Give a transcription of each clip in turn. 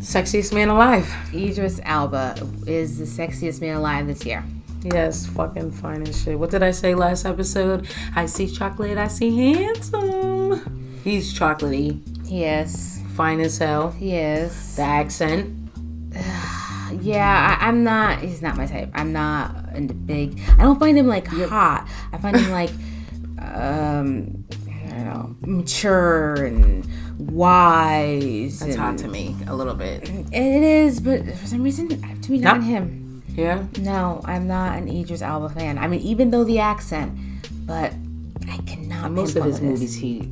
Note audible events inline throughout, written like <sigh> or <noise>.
Sexiest man alive. Idris Elba is the sexiest man alive this year. Yes, fucking fine as shit. What did I say last episode? I see chocolate, I see handsome. He's chocolatey, He is. fine as hell. He is. The accent. <sighs> Yeah, I, I'm not. He's not my type. I'm not into big. I don't find him like hot. I find him like, <laughs> um, I don't know, mature and wise. And, hot to me a little bit. It is, but for some reason, to me, not Not- him. Yeah. No, I'm not an Idris Elba fan. I mean, even though the accent, but I cannot. Most of his movies he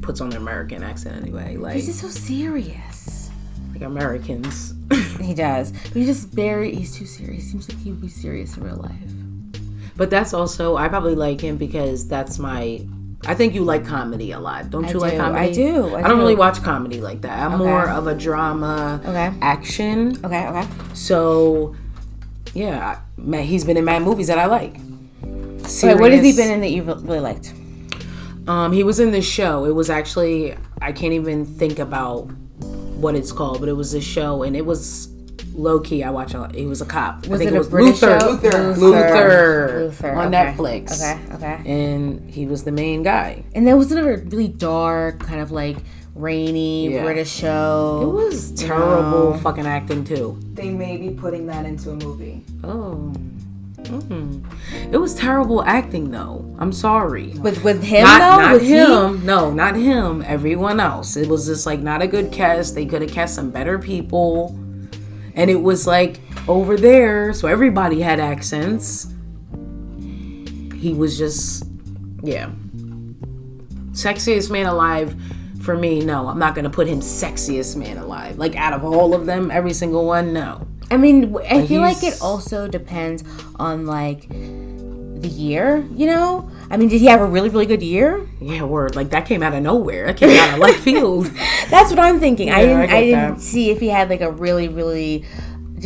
puts on an American accent anyway. Like He's just so serious. like Americans. <laughs> He does, but he's just very. He's too serious. He seems like he would be serious in real life. But that's also I probably like him because that's my I think you like comedy a lot. Don't you I like comedy? I do, I don't do. really watch comedy like that. I'm Okay. more of a drama Okay. action. Okay. Okay. So yeah, man, he's been in mad movies that I like. Okay, what has he been in that you really liked? Um, he was in this show. It was actually I can't even think about what it's called, but it was a show and it was low key. I watch a lot. He was a cop. Was I think it a British Luther. show? Luther. Luther, Luther, on okay. Netflix. Okay. Okay. And he was the main guy. And there was a really dark, kind of like rainy Yeah. British show. It was terrible fucking acting too. They may be putting that into a movie. Oh. Mm. It was terrible acting though. I'm sorry. with with him Not, though. not was he? him. No, not him. Everyone else. It was just like not a good cast. They could have cast some better people. And it was like over there, so everybody had accents. He was just, yeah. Sexiest man alive for me, no. I'm not gonna put him sexiest man alive. Like out of all of them, every single one, no. I mean, I feel like it also depends on like the year. You know, I mean, did he have a really really good year? Yeah, word. Like that came out of nowhere. That came out of left <laughs> field. That's what I'm thinking. I didn't. I I, didn't that. see if he had like a really really.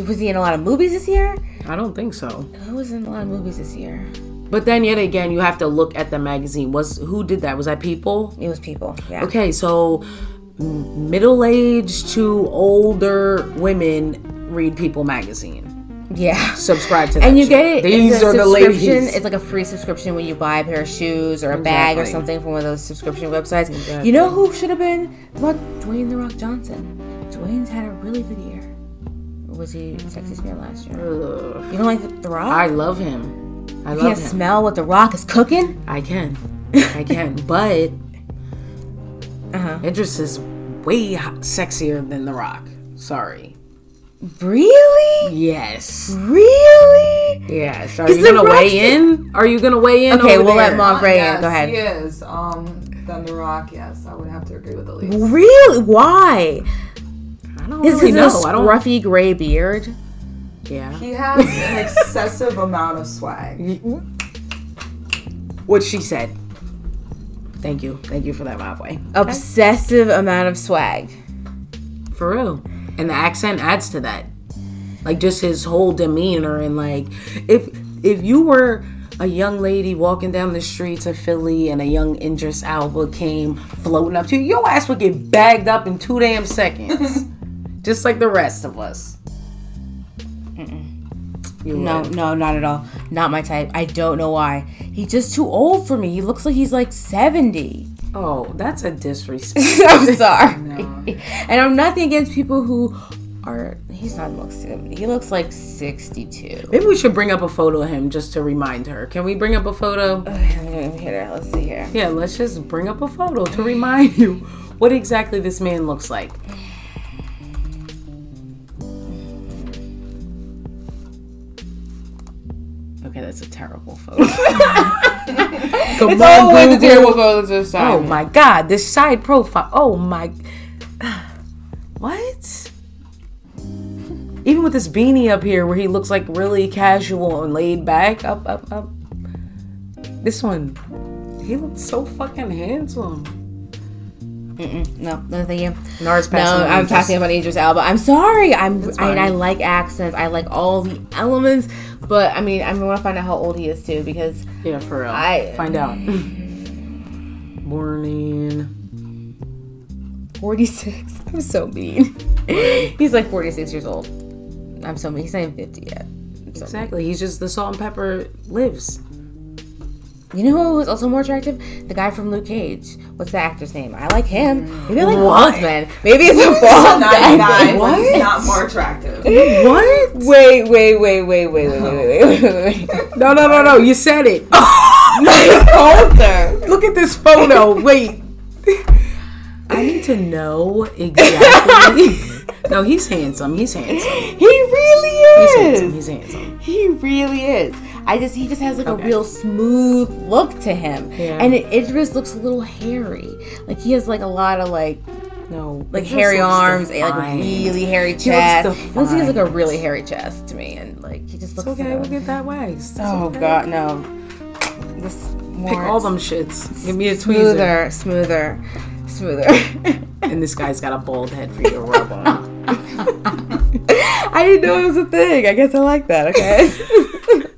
Was he in a lot of movies this year? I don't think so. Who was in a lot of movies this year? But then yet again, you have to look at the magazine. Was who did that? Was that People? It was people. Yeah. Okay, so middle aged to older women read People magazine. Yeah. Subscribe to that. And you shit. get it. These are the ladies. It's like a free subscription when you buy a pair of shoes or a bag or something from one of those subscription websites. Exactly. You know who should have been? What Dwayne the Rock Johnson. Dwayne's had a really good year. Or was he sexiest man last year? Ugh. You don't like the Rock? I love him. I you love can't him. smell what the Rock is cooking. I can. <laughs> I can. But Uh-huh. Idris is way sexier than The Rock. Sorry. Really? Yes. Really? Yes. Are you gonna Rock weigh in? Are you gonna weigh in? Okay, over we'll let there? Mom Ray in. yes, Go ahead. Yes. is. Um, then The Rock, yes, I would have to agree with Elise. Really? Why? I don't Is really it know. I don't. scruffy gray beard? Yeah. He has an excessive amount of swag. What she said. Thank you. Thank you for that, my boy. Obsessive amount of swag. For real. And the accent adds to that. Like just his whole demeanor and like if if you were a young lady walking down the streets of Philly and a young Idris Elba came floating up to you, your ass would get bagged up in two damn seconds. <laughs> just like the rest of us. No, no, not at all. Not my type. I don't know why. He's just too old for me. He looks like he's like 70. Oh, that's a disrespect. <laughs> I'm <laughs> sorry. And I'm nothing against people who are. He's not look 70. He looks like 62. Maybe we should bring up a photo of him just to remind her. Can we bring up a photo? Let me hear that. Let's see here. Yeah, let's just bring up a photo to remind you what exactly this man looks like. Okay, that's a terrible photo. <laughs> Come It's on, Google. terrible photo this time. Oh my god, this side profile. Oh my. <sighs> What? Even with this beanie up here where he looks like really casual and laid back. Up, up, up. This one. He looks so fucking handsome. No, no, thank you. Nars No, I'm on talking about Idris Elba. I'm sorry. I'm I, fine. I like accents. I like all the elements. But I mean, I want to find out how old he is too because Yeah, for real. I- Find out. <laughs> Born in. 46. I'm so mean. He's like 46 years old. I'm so mean. he's not even 50 yet. So, Exactly. He's just the salt and pepper lives. You know who was also more attractive? The guy from Luke Cage. What's the actor's name? I like him. Mm. Maybe I like What? bald men. Maybe it's a He's a bald nice guy. guy, but he's What? not more attractive. <laughs> What? Wait, wait, wait, wait, wait, wait, wait, wait, wait, wait. <laughs> No, no, no, no. You said it. <laughs> Older. Look at this photo. Wait. I need to know exactly. no, he's handsome. He's handsome. He really is. He's is. handsome. He's handsome. He really is. I just he just has like Okay. a real smooth look to him, Yeah. and it, it just looks a little hairy. Like he has like a lot of like No, like hairy arms, and like a really hairy chest. He looks, he has like a really hairy chest to me, and like he just looks. It's okay, so- we'll get that way. It's oh okay. god, no. This Pick all them shits. Give me a tweezer. smoother, smoother, smoother. <laughs> And this guy's got a bald head for you to rub on. <laughs> I didn't know it was a thing. I guess I like that. Okay. <laughs>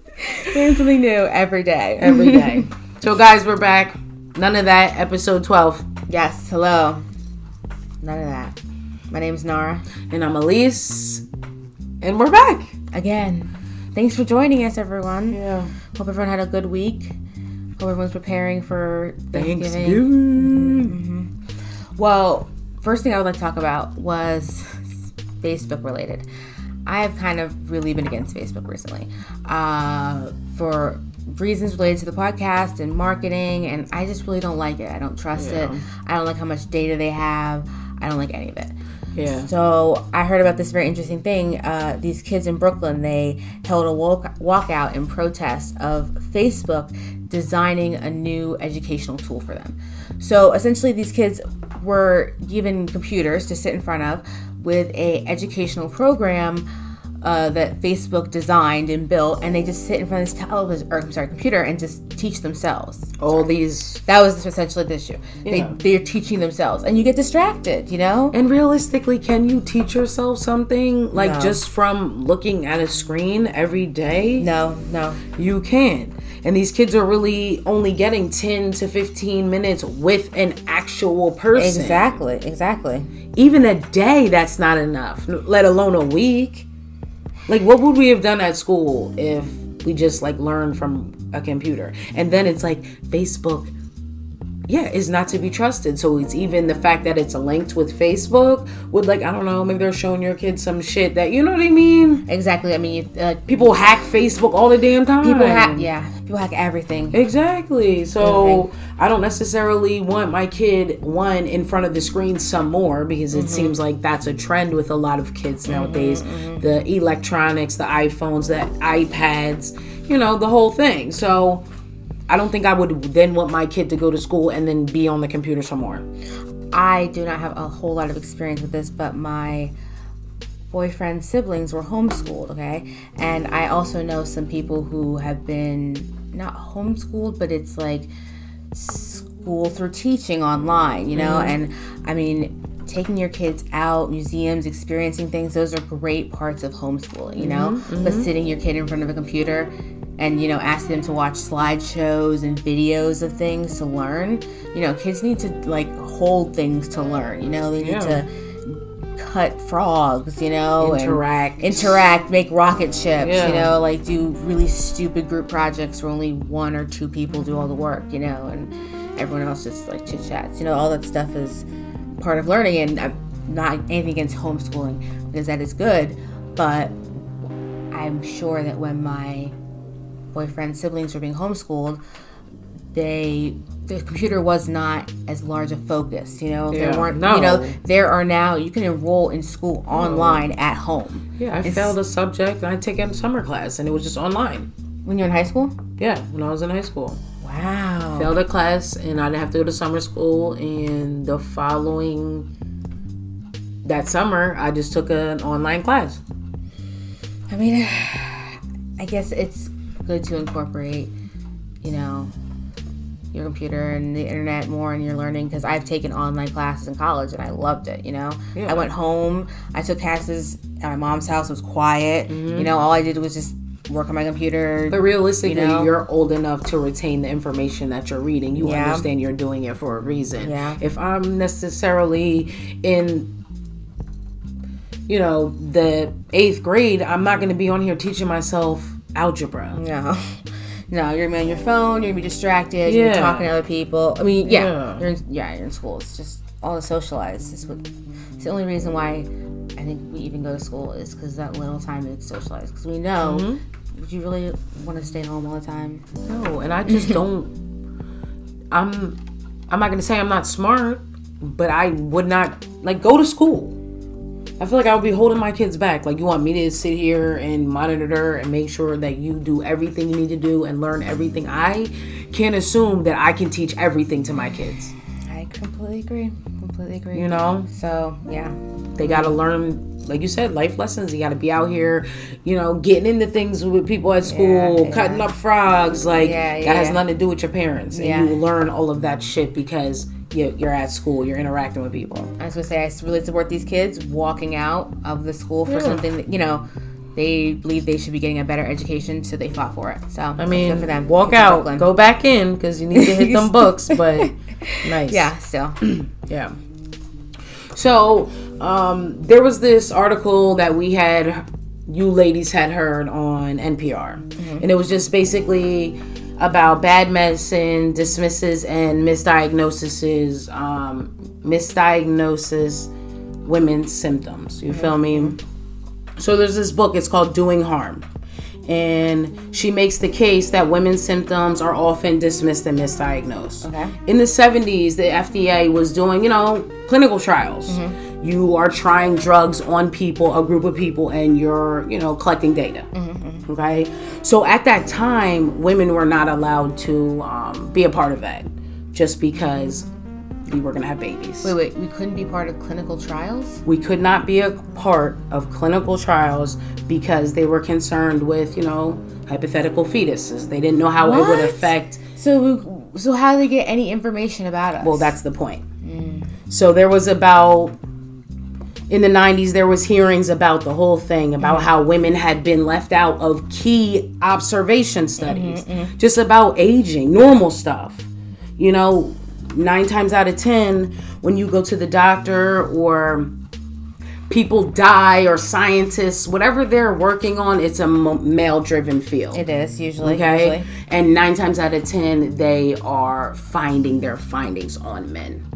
Learn something new every day. every day. <laughs> so, guys, we're back. None of that. Episode 12. Yes. Hello. None of that. My name's Nara. And I'm Elise. And we're back. Again. Thanks for joining us, everyone. Yeah. Hope everyone had a good week. Hope everyone's preparing for Thanksgiving. Thanksgiving. Mm-hmm. Well, first thing I would like to talk about was Facebook related. I've kind of really been against Facebook recently uh, for reasons related to the podcast and marketing, and I just really don't like it. I don't trust it. I don't like how much data they have. I don't like any of it. Yeah. So I heard about this very interesting thing. Uh, these kids in Brooklyn they held a walk walkout in protest of Facebook designing a new educational tool for them. So essentially, these kids were given computers to sit in front of with a educational program. Uh, that Facebook designed and built, and they just sit in front of this television, or I'm sorry, computer, and just teach themselves. All these. That was essentially the issue. Yeah. They they're teaching themselves, and you get distracted, you know. And realistically, can you teach yourself something like No. just from looking at a screen every day? No, no, You can't. And these kids are really only getting 10 to 15 minutes with an actual person. Exactly, exactly. Even a day, that's not enough, let alone a week. Like, what would we have done at school if we just like learned from a computer? And then it's like Facebook, yeah, is not to be trusted. So it's even the fact that it's linked with Facebook would like, I don't know, maybe they're showing your kids some shit that, you know what I mean? Exactly. I mean, uh, People hack Facebook all the damn time. people hack. Yeah, people hack everything. Exactly. So I don't necessarily want my kid one in front of the screen some more because it Mm-hmm. seems like that's a trend with a lot of kids nowadays. The electronics, the iPhones, the iPads, you know, the whole thing. So I don't think I would then want my kid to go to school and then be on the computer some more. I do not have a whole lot of experience with this, but my boyfriend's siblings were homeschooled. Okay, and I also know some people who have been not homeschooled, but it's like school through teaching online. You know, mm-hmm. and I mean. Taking your kids out, museums, experiencing things, those are great parts of homeschooling, you know? Mm-hmm. But mm-hmm. sitting your kid in front of a computer and, you know, ask them to watch slideshows and videos of things to learn, you know, kids need to like hold things to learn, you know? They need Yeah. to cut frogs, you know? Interact. interact, make rocket ships, Yeah. you know, like do really stupid group projects where only one or two people do all the work, you know, and everyone else just like chit chats. You know, all that stuff is part of learning, and I'm not anything against homeschooling because that is good, but I'm sure that when my boyfriend's siblings were being homeschooled, they the computer was not as large a focus. You know, Yeah, there weren't. no. You know, there are now you can enroll in school online at home. Yeah, I It's- failed a subject and I took a summer class and it was just online. when you're in high school. Yeah, when I was in high school. Wow. failed a class and I didn't have to go to summer school. And the following that summer, I just took an online class. I mean, <sighs> I guess it's good to incorporate, you know, your computer and the internet more in your learning because I've taken online classes in college and I loved it, you know. Yeah. I went home, I took classes at my mom's house, it was quiet. You mm-hmm. know, all I did was just work on my computer. But realistically, You know? you are old enough to retain the information that you're reading. You Yeah. understand you're doing it for a reason. Yeah. If I'm necessarily in you know, the eighth grade, I'm not going to be on here teaching myself algebra. No. No, you're gonna be on your phone. You're gonna be distracted. You're talking to other people. I mean, yeah, Yeah. You're in, yeah, you're in school. It's just all the socialize. It's, what, it's the only reason why I think we even go to school is because that little time to socialize. Because we know, Mm-hmm. would you really want to stay home all the time? No, and I just <laughs> don't. I'm. I'm not gonna say I'm not smart, but I would not like go to school. I feel like I would be holding my kids back. Like you want me to sit here and monitor and make sure that you do everything you need to do and learn everything. I can't assume that I can teach everything to my kids. I completely agree. Completely agree. You know, So yeah, they got to learn, like you said, life lessons. You got to be out here, you know, getting into things with people at school, Yeah, cutting up frogs. Like Yeah, that has nothing to do with your parents, and Yeah. you learn all of that shit because you're at school, you're interacting with people. I was gonna say I really support these kids walking out of the school for something that you know they believe they should be getting a better education, so they fought for it. So I mean, for them. walk in out, go back in because you need to hit them <laughs> books. But <laughs> nice, Yeah, still. <clears throat> Yeah. So, um, there was this article that we had, you ladies had heard on NPR. And it was just basically about bad medicine dismisses and misdiagnoses, um, misdiagnosis women's symptoms. You feel me? So there's this book, it's called Doing Harm. And she makes the case that women's symptoms are often dismissed and misdiagnosed. Okay. In the 70s, the FDA was doing, you know, clinical trials. You are trying drugs on people, a group of people, and you're, you know, collecting data. Okay. So at that time, women were not allowed to um, be a part of that just because we were going to have babies. Wait, wait. We couldn't be part of clinical trials. We could not be a part of clinical trials because they were concerned with, you know, hypothetical fetuses. They didn't know how it would affect. So, so how do they get any information about us? Well, that's the point. So there was about in the 90s there was hearings about the whole thing about how women had been left out of key observation studies mm-hmm, mm-hmm. just about aging normal stuff. You know nine times out of ten when you go to the doctor or people die or scientists whatever they're working on it's a male driven field. It is usually. okay? Usually. and nine times out of ten they are finding their findings on men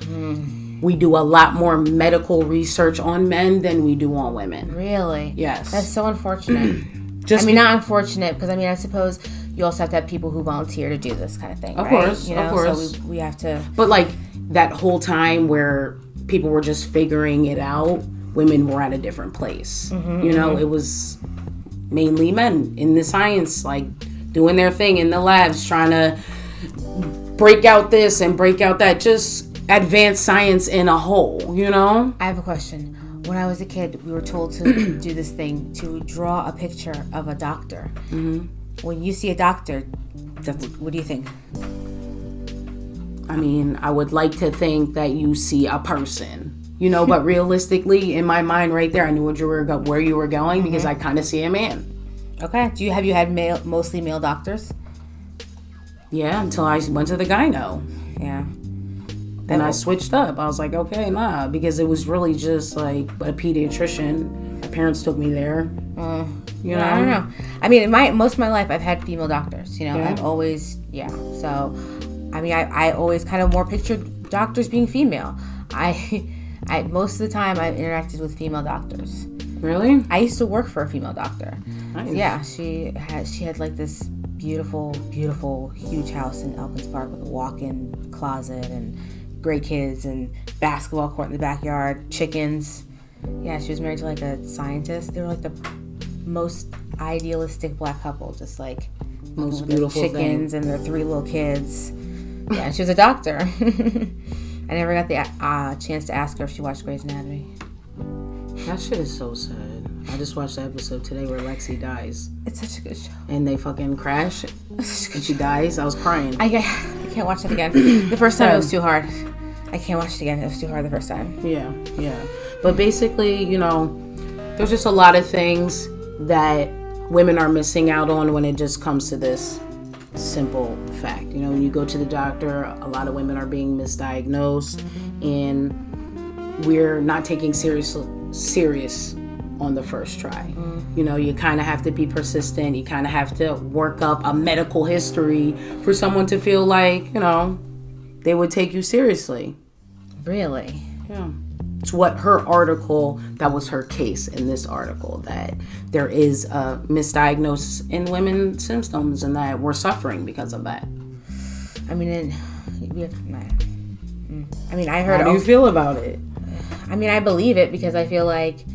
mm. We do a lot more medical research on men than we do on women Really. yes That's so unfortunate. <clears throat> just I mean, not unfortunate because I mean, I suppose you also have to have people who volunteer to do this kind of thing. Of right? course, you of know, course. So we, we have to. but like that whole time where people were just figuring it out women were at a different place Mm-hmm, you know it was mainly men in the science like doing their thing in the labs trying to break out this and break out that just advanced science in a whole you know I have a question. When I was a kid, we were told to <clears throat> do this thing to draw a picture of a doctor. Mm-hmm. When you see a doctor, what do you think? I mean, I would like to think that you see a person, you know, but <laughs> realistically, in my mind, right there, I knew what you were go- where you were going because I kind of see a man. Okay. Do you have you had male, mostly male doctors? Yeah, until I went to the gyno. Yeah. Then I oh. switched up. I was like, okay, nah, because it was really just like a pediatrician. My parents took me there. Uh, you know, I don't know. I mean, in my most of my life, I've had female doctors. You know, Yeah. I've always yeah. So, I mean, I, I always kind of more pictured doctors being female. I, <laughs> I most of the time I've interacted with female doctors. Really? I used to work for a female doctor. Nice. Yeah, she had she had like this beautiful, beautiful, huge house in Elkins Park with a walk-in closet and great kids and basketball court in the backyard, chickens. Yeah, she was married to like a scientist. They were like the most idealistic black couple, just like Most beautiful chickens and their three little kids. Yeah, and she was a doctor. <laughs> I never got the uh, chance to ask her if she watched Grey's Anatomy. That shit is so sad. I just watched the episode today where Lexie dies It's such a good show. and they fucking crash <laughs> and she dies. I was crying. I, I can't watch it again. <clears throat> The first time it was too hard. I can't watch it again. It was too hard the first time. Yeah, yeah. But basically, you know, there's just a lot of things that women are missing out on when it just comes to this simple fact. You know, when you go to the doctor, a lot of women are being misdiagnosed and we're not taking serious serious on the first try. You know, you kind of have to be persistent. You kind of have to work up a medical history for someone to feel like, you know, they would take you seriously. Really? Yeah. It's what her article, that was her case in this article, that there is a misdiagnosis in women's symptoms and that we're suffering because of that. I mean, it, we have, nah. Mm. I mean, I heard. How do you feel about it? I mean, I believe it because I feel like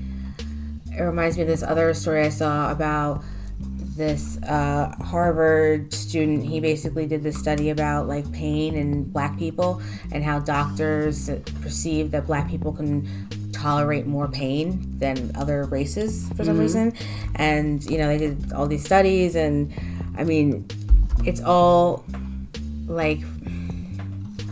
it reminds me of this other story I saw about this uh, Harvard student. He basically did this study about like pain in black people and how doctors perceive that black people can tolerate more pain than other races for some reason. And, you know, they did all these studies, and I mean, it's all like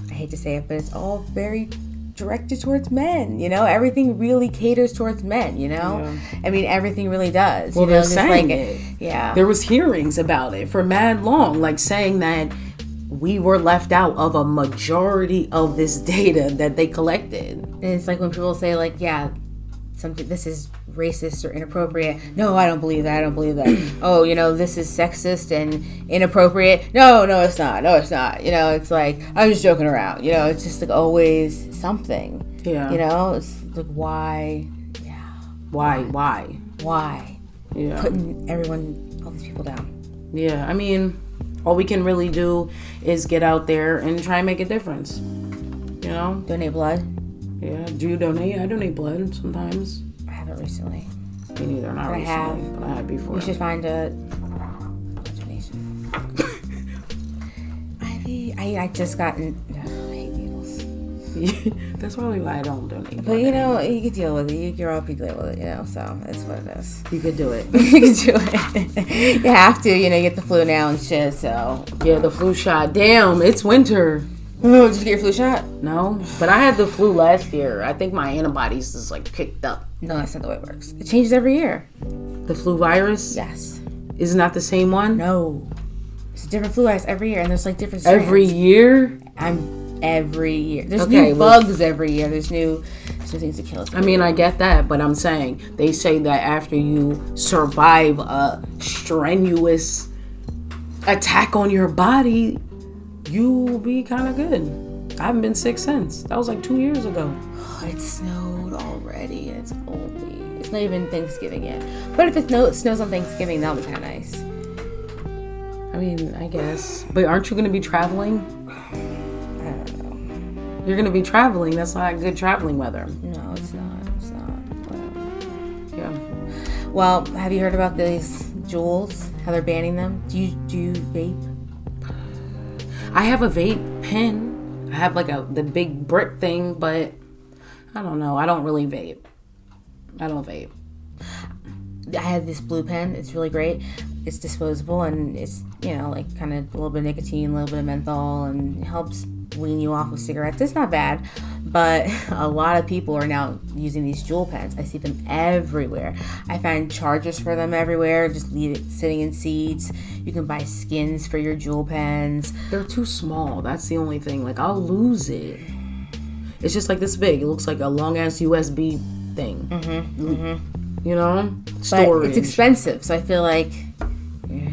I hate to say it, but it's all very directed towards men. You know, everything really caters towards men. You know, I mean, everything really does. Well, you know, they're saying like, it. Yeah. There was hearings about it for mad long, like saying that we were left out of a majority of this data that they collected. And it's like when people say like, yeah, something this is racist or inappropriate. No, I don't believe that. I don't believe that. <clears throat> oh, you know, this is sexist and inappropriate. No, no, it's not. No, it's not. You know, it's like I'm just joking around. You know, it's just like always something. Yeah. You know, it's like why, Yeah. Why? Why? why Yeah. putting everyone, all these people down. Yeah. I mean, all we can really do is get out there and try and make a difference. You know? Donate blood. Yeah. Do you donate? I donate blood sometimes. I haven't recently. Me neither. Not I recently, have. but I had before. You should find a donation. Ivy, I I just got. n- ugh, <sighs> I hate needles. <laughs> That's probably why I don't donate. But you know, you can deal with it. You grow up, you deal with it. You know, so it's what it is. You could do it. <laughs> you can do it. <laughs> you have to. You know, you get the flu now and shit. So, Yeah, the flu shot. Damn, it's winter. Oh, did you get your flu shot? No, but I had the flu last year. I think my antibodies is like kicked up. No, that's not the way it works. It changes every year. The flu virus Yes. is not the same one No. It's a different flu virus every year, and there's like different strands. every year. I'm every year. There's Okay, new well- bugs every year. There's new, there's new things to kill us. I mean, I get that, but I'm saying they say that after you survive a strenuous attack on your body, you'll be kind of good. I haven't been sick since. That was like two years ago. <sighs> it snowed already, it's only it's not even Thanksgiving yet. But if it snow, snows on Thanksgiving, that'll be kind of nice. I mean, I guess. But aren't you going to be traveling? I don't know. You're going to be traveling. That's not good traveling weather. No, it's not. It's not. Whatever. Yeah. Well, have you heard about these Juuls? How they're banning them? Do you do you vape? I have a vape pen. I have like a the big brick thing, but I don't know. I don't really vape. I don't vape. I have this blue pen. It's really great. It's disposable and it's you know like kind of a little bit of nicotine, a little bit of menthol, and it helps wean you off of cigarettes. It's not bad, but <laughs> a lot of people are now using these Juul pens. I see them everywhere. I find chargers for them everywhere. Just leave it sitting in seats. You can buy skins for your Juul pens. They're too small. That's the only thing. Like I'll lose it. It's just like this big. It looks like a long ass USB thing. Mm-hmm, mm-hmm. You know, But it's expensive, so I feel like. Eh,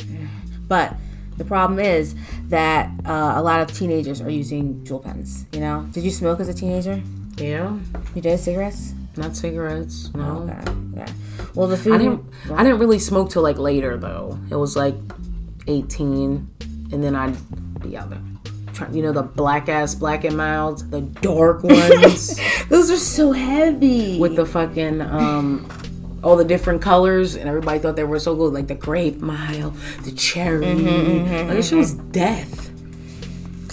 eh. But the problem is that uh, a lot of teenagers are using Juul pens. You know, did you smoke as a teenager? yeah, You did cigarettes? not cigarettes. No, Okay. Yeah. Well, the food. I didn't. I didn't really smoke till like later though. It was like eighteen, and then I'd be out there. Try, you know the black ass black and mild, the dark <laughs> ones. Those are so heavy. with the fucking um all the different colors and everybody thought they were so good like the grape mile the cherry Mm-hmm, like this shit was death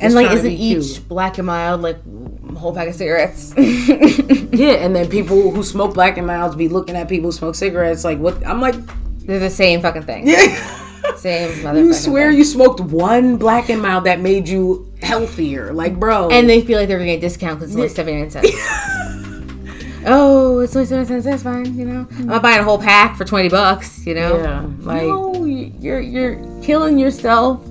and like, isn't be each cute. black and mild like a whole pack of cigarettes? <laughs> yeah and then people who smoke black and miles be looking at people who smoke cigarettes like what i'm like They're the same fucking thing. yeah <laughs> Same you swear thing. you smoked one black and mild that made you healthier like bro And they feel like they're gonna get a discount because it's only 79 cents. <laughs> oh, it's only 79 cents, that's fine, you know? Hmm. I'm not buying a whole pack for 20 bucks, you know? yeah like no, you're, you're killing yourself.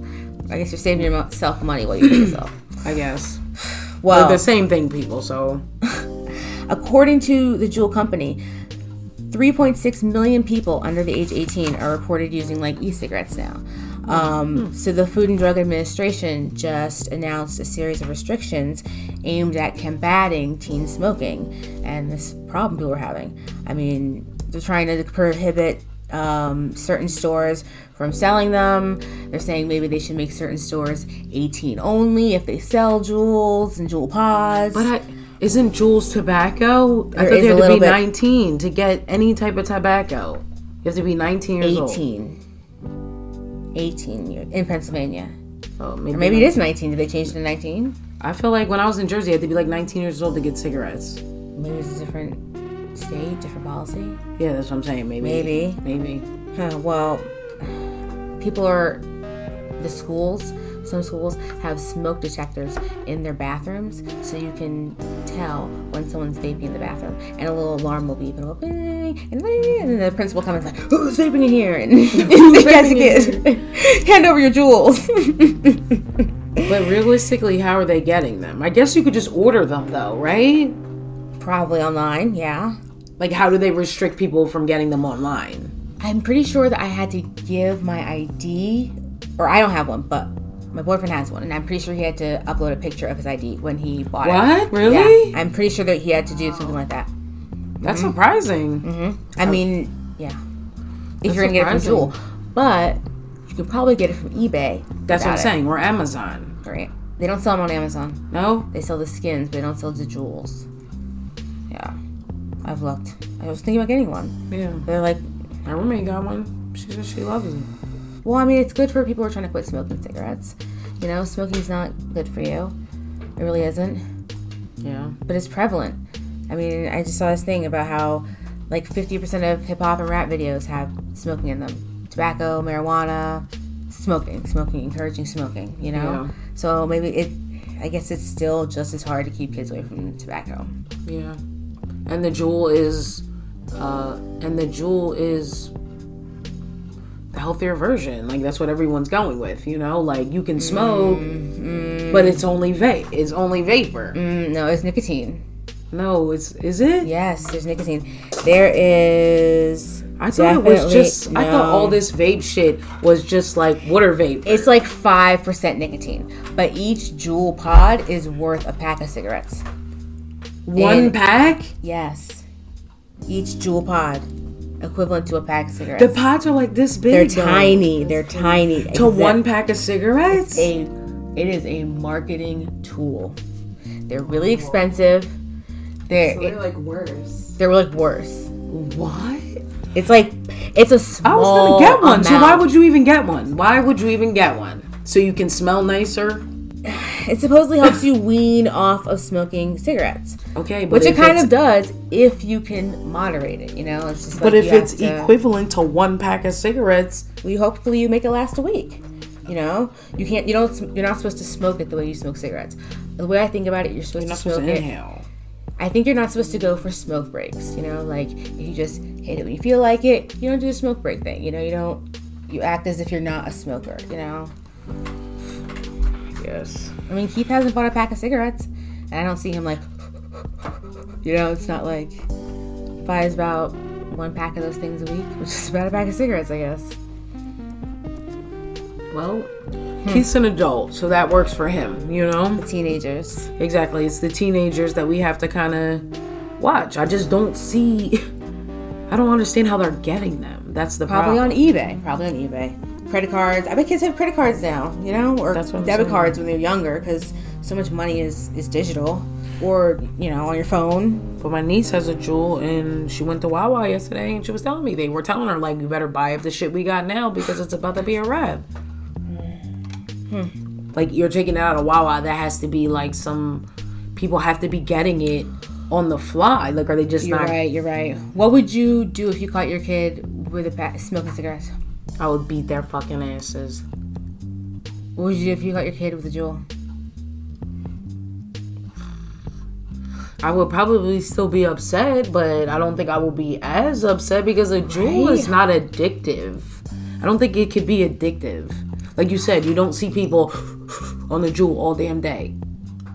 I guess you're saving yourself money while you kill yourself. <clears throat> i guess <sighs> Well, They're the same thing people so <laughs> According to the Juul company, 3.6 million people under the age 18 are reported using like e-cigarettes now. Um, so the Food and Drug Administration just announced a series of restrictions aimed at combating teen smoking and this problem people are having. I mean, they're trying to prohibit um, certain stores from selling them. They're saying maybe they should make certain stores 18 only if they sell Juuls and Juul pods. But I, isn't Juuls tobacco? I There thought is they had to be bit. 19 to get any type of tobacco. You have to be 19 years old. 18. 18 years in Pennsylvania. Oh, maybe, Or maybe it is 19. Did they change it to 19? I feel like when I was in Jersey, I had to be like 19 years old to get cigarettes. Maybe it's a different state, different policy. Yeah, that's what I'm saying. Maybe. Maybe. Maybe. Huh, well, people are the schools. Some schools have smoke detectors in their bathrooms, so you can tell when someone's vaping in the bathroom, and a little alarm will beep and it'll and, and then the principal comes like, "Who's vaping in here?" And you guys get hand over your Juuls. <laughs> But realistically, how are they getting them? I guess you could just order them though, right? Probably online, yeah. Like, how do they restrict people from getting them online? I'm pretty sure that I had to give my ID, or I don't have one, but my boyfriend has one, and I'm pretty sure he had to upload a picture of his ID when he bought it. What? Really? Yeah, I'm pretty sure that he had to do something like that. That's Mm-hmm. surprising. I mean, yeah. If That's you're gonna get it from. Juul, but you could probably get it from eBay. That's what I'm it, saying. Or Amazon. Right? They don't sell them on Amazon. No? They sell the skins, but they don't sell the Juuls. Yeah, I've looked. I was thinking about getting one. Yeah. They're like, My roommate got one. She said she loves it. well, I mean, it's good for people who are trying to quit smoking cigarettes. You know, smoking's not good for you. It really isn't. Yeah. but it's prevalent. I mean, I just saw this thing about how like 50% of hip hop and rap videos have smoking in them tobacco, marijuana, smoking, smoking, encouraging smoking, you know? Yeah. So maybe it, I guess it's still just as hard to keep kids away from tobacco. Yeah. And the Juul is, uh, and the Juul is the healthier version. Like that's what everyone's going with, you know. Like you can smoke, but it's only vape. It's only vapor. Mm, no, it's nicotine. No, it's is it? Yes, there's nicotine. There is. I thought it was just. I thought all this vape shit was just like water vape. It's like 5% nicotine, but each Juul pod is worth a pack of cigarettes. one and- pack. Yes. Each Juul pod equivalent to a pack of cigarettes. The pods are like this big. They're though. tiny. They're tiny. To one pack of cigarettes. a it is a marketing tool. They're really expensive. They're So they're like worse. they're like worse. What? It's like it's a small I was gonna get one. So why would you even get one? Why would you even get one? So you can smell nicer. it supposedly helps you <laughs> wean off of smoking cigarettes, Okay, but which it kind of does if you can moderate it. You know, it's just like But if it's to- equivalent to one pack of cigarettes, we hopefully you make it last a week. You know, you can't. You don't. You're not supposed to smoke it the way you smoke cigarettes. The way I think about it, you're supposed you're not to supposed smoke to it. inhale. I think you're not supposed to go for smoke breaks. You know, like if you just hit it when you feel like it, you don't do a smoke break thing. You know, you don't. You act as if you're not a smoker. You know. Yes. I mean, Keith hasn't bought a pack of cigarettes, and I don't see him like. You know, it's not like buys about one pack of those things a week, which is about a pack of cigarettes, I guess. Well, Hmm. Keith's an adult, so that works for him. You know. The teenagers. Exactly. It's the teenagers that we have to kind of watch. I just don't see. I don't understand how they're getting them. That's the Probably problem. on eBay. Probably on eBay. Credit cards. I bet kids have credit cards now, you know, or debit saying. cards when they're younger because so much money is is digital, or you know, on your phone. But my niece has a Juul, and she went to Wawa yesterday, and she was telling me they were telling her like, "You better buy up the shit we got now because it's about to be a wrap." Hmm. Like you're taking it out of Wawa, that has to be like some people have to be getting it on the fly. Like, are they just You're not? right. You're right. What would you do if you caught your kid with a pack smoking cigarettes? I would beat their fucking asses. What would you do if you caught your kid with a Juul? I would probably still be upset, but I don't think I will be as upset because a Juul is not addictive. I don't think it could be addictive. Like you said, you don't see people on the Juul all damn day.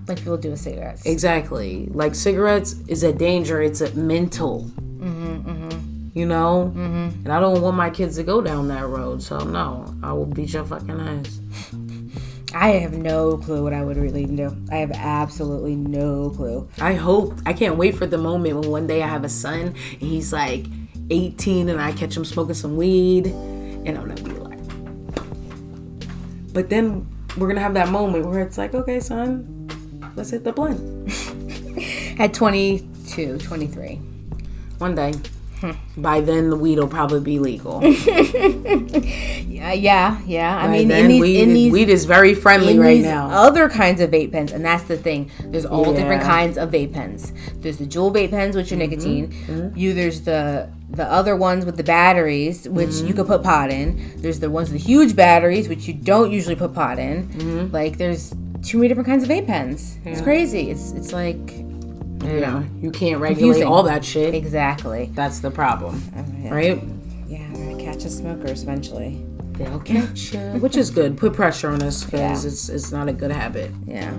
Like people do with cigarettes. Exactly. Like cigarettes is a danger. It's a mental. Mhm, mhm. You know? Mm-hmm. And I don't want my kids to go down that road. So no, I will beat your fucking ass. <laughs> I have no clue what I would really do. I have absolutely no clue. I hope. I can't wait for the moment when one day I have a son and he's like 18 and I catch him smoking some weed and I'm gonna be like. But then we're gonna have that moment where it's like, okay, son, let's hit the blunt. <laughs> At 22, 23. One day. By then, the weed will probably be legal. <laughs> Yeah, yeah, yeah. I By mean, then, in these, weed, in these, weed is very friendly right now. other kinds of vape pens, and that's the thing. There's all different kinds of vape pens. There's the Juul vape pens, which are Mm-hmm. nicotine. You there's the the other ones with the batteries, which Mm-hmm. you could put pot in. There's the ones with the huge batteries, which you don't usually put pot in. Mm-hmm. Like there's too many different kinds of vape pens. It's crazy. It's it's like yeah, you can't regulate Confusing. all that shit. exactly. That's the problem, oh, Yeah. right? Yeah, I'm gonna catch us smokers eventually. They'll catch you. Which is good. Put pressure on us because Yeah. it's it's not a good habit. Yeah.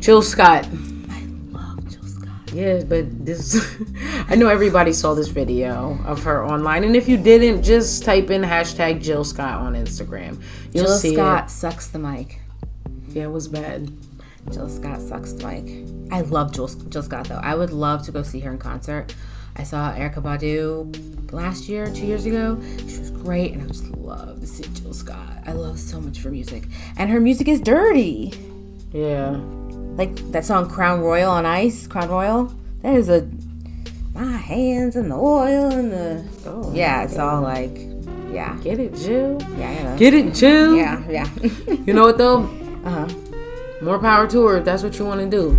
Jill Scott. I love Jill Scott. Yeah, but this <laughs> I know everybody saw this video of her online, and if you didn't, just type in hashtag Jill Scott on Instagram. You'll Jill see Scott sucks the mic. Yeah, it was bad. Jill Scott sucks mic. I love Jill, Jill Scott though. I would love to go see her in concert. I saw Erykah Badu last year, two years ago. She was great, and I just love to see Jill Scott. I love so much her music, and her music is dirty. Yeah. Like that song "Crown Royal" on Ice. Crown Royal. That is a my hands in the oil and the Oh, yeah. It's all like yeah, Get it, Jill. yeah. Get it, Jill. yeah, yeah. You know what though? <laughs> uh huh. More power to her if that's what you want to do.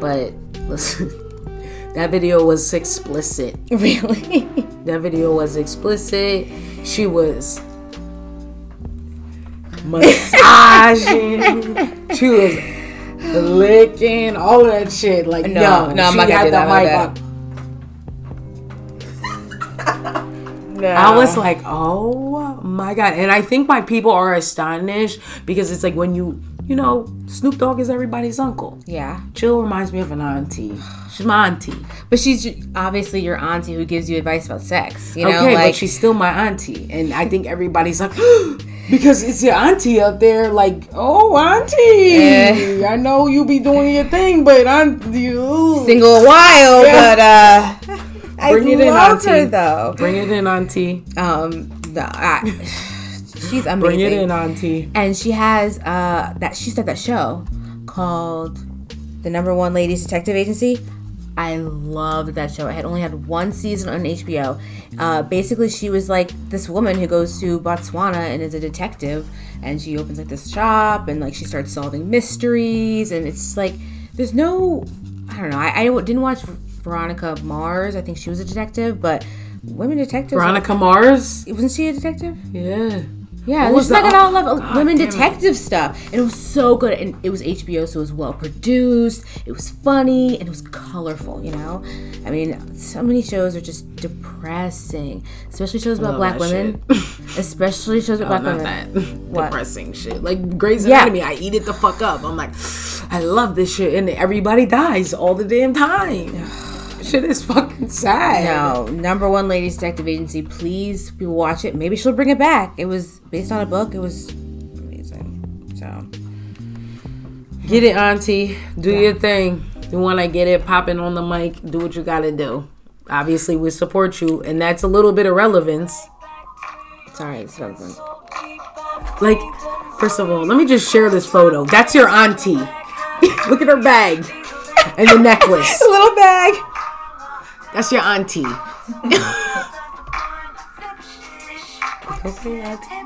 But listen, <laughs> that video was explicit. <laughs> Really? That video was explicit. She was massaging. <laughs> she was licking, all of that shit. Like No, no, no, I'm not gonna do that, I'm mic not up. no. I was like, oh my god. And I think why people are astonished because it's like when you, you know, Snoop Dogg is everybody's uncle. yeah. Jill reminds me of an auntie. She's my auntie. But she's obviously your auntie who gives you advice about sex. You know, okay, like but she's still my auntie. And I think everybody's like, <gasps> because it's your auntie up there, like, oh, auntie. I know you be doing your thing, but I'm you. single a while, Yeah. but uh, I Bring it in, love her auntie. though. Bring it in, auntie. Um, the, I, she's amazing. Bring it in, auntie. and she has uh that she said that show called the number one ladies detective agency i loved that show i had only had one season on hbo uh, basically she was like this woman who goes to botswana and is a detective and she opens like this shop and like she starts solving mysteries and it's like there's no i don't know i, I didn't watch veronica mars i think she was a detective but women detectives Veronica Mars. wasn't she a detective Yeah. Yeah, What was like the- a lot of God women damn it. detective stuff, and it was so good. And it was HBO, so it was well produced. It was funny and it was colorful. You know, I mean, so many shows are just depressing, especially shows about black women. <laughs> especially shows about Oh, black women. that depressing shit. Like Grey's Yeah. Anatomy, I eat it the fuck up. I'm like, <sighs> I love this shit, and everybody dies all the damn time. <sighs> <sighs> shit is fucking sad. No, number one ladies detective agency. Please, people watch it. Maybe she'll bring it back. It was based on a book. It was amazing. So Get it, auntie. Do your thing. You want to get it popping on the mic? Do what you got to do. Obviously, we support you, and that's a little bit of relevance. sorry, it's relevant. Like, first of all, let me just share this photo. That's your auntie. <laughs> Look at her bag and the necklace. <laughs> little bag. That's your auntie. okay, auntie.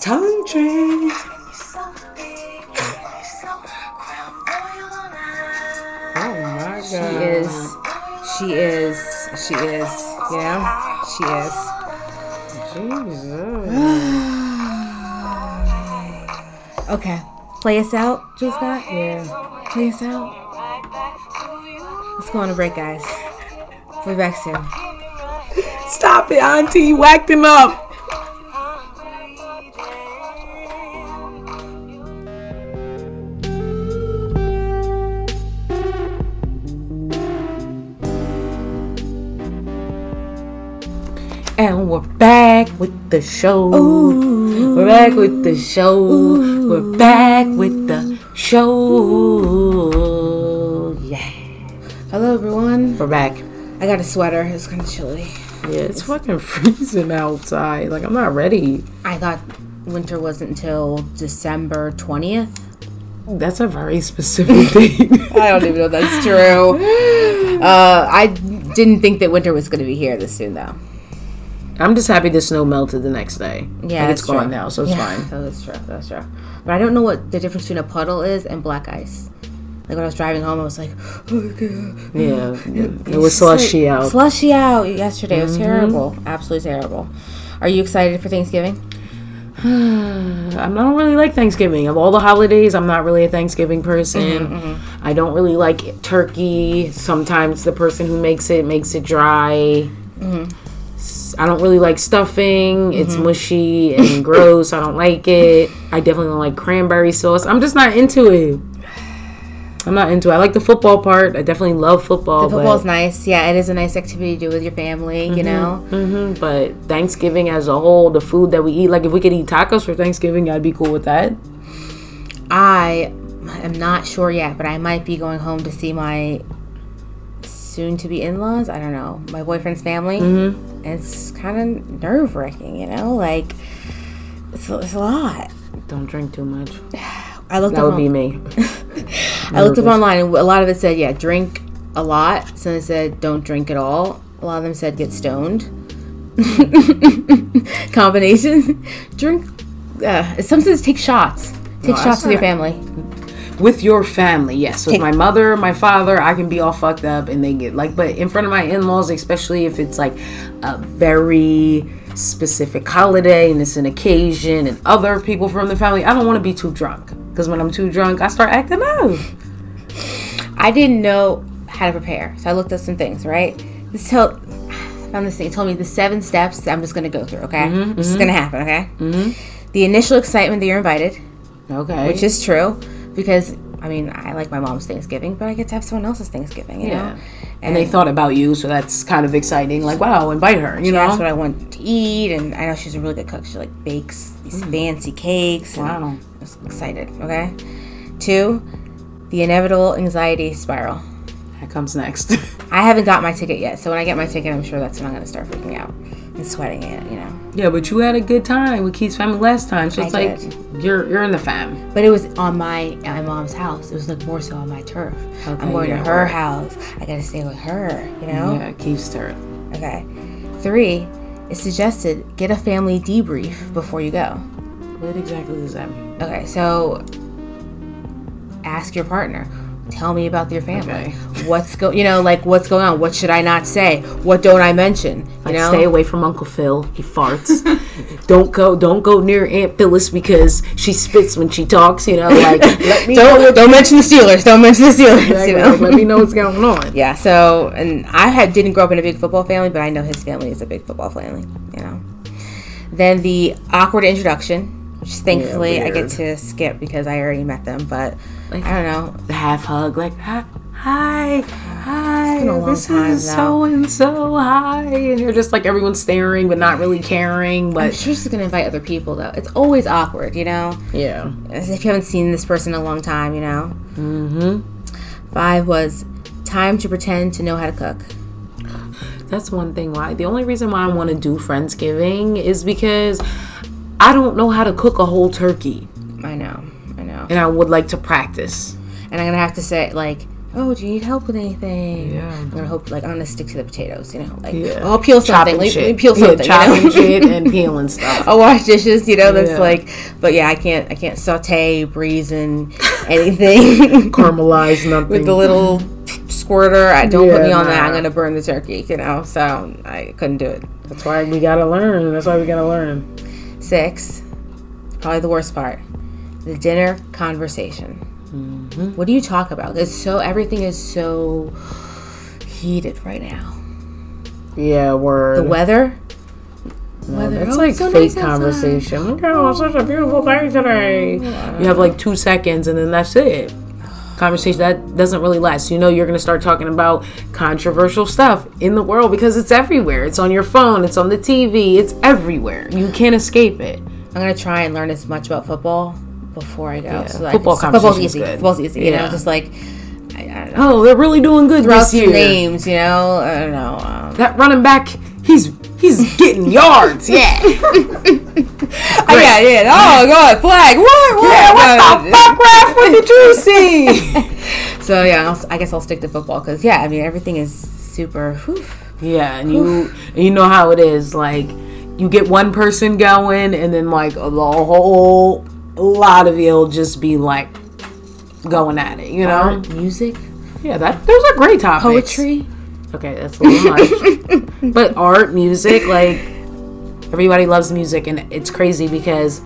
Tongue trade. Oh my god. She is. She is. She is. You know? She is. Jesus. <sighs> Okay. Play us out, Jill Scott? Yeah. Play us out. Let's go on a break, guys. We'll be back soon. Stop it, auntie. You whacked him up. And we're back with the show. We're back with the show. We're back with the show. Yeah. Hello, everyone. We're back. I got a sweater. It's kind of chilly. Yeah, it's fucking freezing outside. Like, I'm not ready. I thought winter wasn't until December 20th. That's a very specific <laughs> thing. I don't even know if that's true. Uh, I didn't think that winter was going to be here this soon, though. I'm just happy the snow melted the next day. Yeah, like it's gone now, so it's Yeah, fine. <laughs> That's true. That's true. But I don't know what the difference between a puddle is and black ice. Like when I was driving home, I was like, <gasps> oh, God. Yeah, <laughs> it was slushy out. Slushy out yesterday. It was terrible. Absolutely terrible. Are you excited for Thanksgiving? <sighs> I don't really like Thanksgiving. Of all the holidays, I'm not really a Thanksgiving person. Mm-hmm, I don't really like turkey. Sometimes the person who makes it makes it dry. Mm-hmm. I don't really like stuffing. It's mushy and <laughs> gross. I don't like it. I definitely don't like cranberry sauce. I'm just not into it. I'm not into it. I like the football part. I definitely love football. The football's nice. Yeah, it is a nice activity to do with your family, you know? hmm but Thanksgiving as a whole, the food that we eat, like if we could eat tacos for Thanksgiving, I'd be cool with that. I am not sure yet, but I might be going home to see my soon to be in laws. I don't know. My boyfriend's family. Mm-hmm. It's kind of nerve wracking, you know? Like, it's, it's a lot. Don't drink too much. <sighs> I looked That up would be me. <laughs> I <laughs> looked up online and a lot of it said, yeah, drink a lot. Some it said don't drink at all. A lot of them said get stoned. <laughs> Combination. Drink. Uh, some says take shots. Take No, shots with your family. With your family, yes. With Take- my mother, my father, I can be all fucked up and they get like, but in front of my in laws, especially if it's like a very specific holiday and it's an occasion and other people from the family, I don't want to be too drunk. Because when I'm too drunk, I start acting out. I didn't know how to prepare, so I looked up some things. Right. This told found this thing. Told me the seven steps that I'm just gonna go through. Okay. This is gonna happen. Okay. Mm-hmm. The initial excitement that you're invited. Okay. which is true because I mean I like my mom's Thanksgiving, but I get to have someone else's Thanksgiving, you Yeah. know. and they thought about you, so that's kind of exciting. Like, wow, invite her, you know? That's what I want to eat, and I know she's a really good cook. She like bakes these mm. fancy cakes. And Wow. I was excited. Okay. Two, the inevitable anxiety spiral. That comes next. <laughs> I haven't got my ticket yet, so when I get my ticket, I'm sure that's when I'm gonna start freaking out and sweating it. You know. Yeah, but you had a good time with Keith's family last time, so I it's like did. you're you're in the fam. But it was on my my mom's house. It was like more so on my turf. Okay, I'm going yeah, to her right. house. I gotta stay with her. You know. Yeah, Keith's turf. Okay. Three, it's suggested get a family debrief before you go. What exactly does that mean? Okay, so ask your partner. Tell me about your family. Okay. What's go you know, like what's going on? What should I not say? What don't I mention? You Like, know? stay away from Uncle Phil. He farts. <laughs> don't go. Don't go near Aunt Phyllis because she spits when she talks. You know, like <laughs> let me know. don't don't mention the Steelers. Don't mention the Steelers. Exactly, You know? like, let me know what's going on. <laughs> Yeah, so and I had didn't grow up in a big football family, but I know his family is a big football family, you know. Then the awkward introduction, which thankfully I get to skip because I already met them, but I don't know. The half hug, like hi, hi, hi. been a long this is so and so. Hi, and you're just like everyone's staring but not really caring. I'm But sure she's gonna invite other people though. It's always awkward, you know, yeah, as if you haven't seen this person in a long time, you know. Mm-hmm. Five was time to pretend to know how to cook. that's one thing. Why the only reason why I want to do friendsgiving is because I don't know how to cook a whole turkey, I know, and I would like to practice. and I'm gonna have to say like. Oh, do you need help with anything? Yeah. I'm gonna hope like I'm gonna stick to the potatoes, you know. Like, Yeah. oh, I'll peel something. Let, shit. peel Yeah, something. you chopping know? <laughs> shit and peeling stuff. I'll wash dishes, you know. That's Yeah. like, but yeah, I can't, I can't saute, braising, <laughs> anything Caramelize <laughs> nothing. with the little squirter. I don't put me on that. I'm gonna burn the turkey, you know. So I couldn't do it. That's why we gotta learn. That's why we gotta learn. Six, probably the worst part, the dinner conversation. Mm-hmm. What do you talk about? It's so everything is so heated right now. Yeah, word. The weather. Weather. It's oh, like it's so fake nice outside. conversation. Look at oh, such a beautiful day today. You have like two seconds and then that's it. conversation that doesn't really last. You know, you're going to start talking about controversial stuff in the world because it's everywhere. It's on your phone, it's on the TV, it's everywhere. You can't escape it. I'm gonna try and learn as much about football before I go. Yeah, So football football's easy. good. Football's easy. You Yeah. know, just like I, I don't know. Oh, they're really doing good Throw this year. names. You know, I don't know. Um, That running back, he's he's getting yards. Yeah. <laughs> <laughs> oh, yeah, yeah. Oh god, flag. What? What? Yeah, what the fuck, Raf? What did you see? <laughs> So yeah, I'll, I guess I'll stick to football because yeah, I mean everything is super. Whew. Yeah, and you you know how it is. Like you get one person going, and then like the whole lot of you'll just be like going at it. You know? Art, music, Yeah, that those are great topics. poetry. Okay, that's a little much. <laughs> but art, music, like everybody loves music, and it's crazy because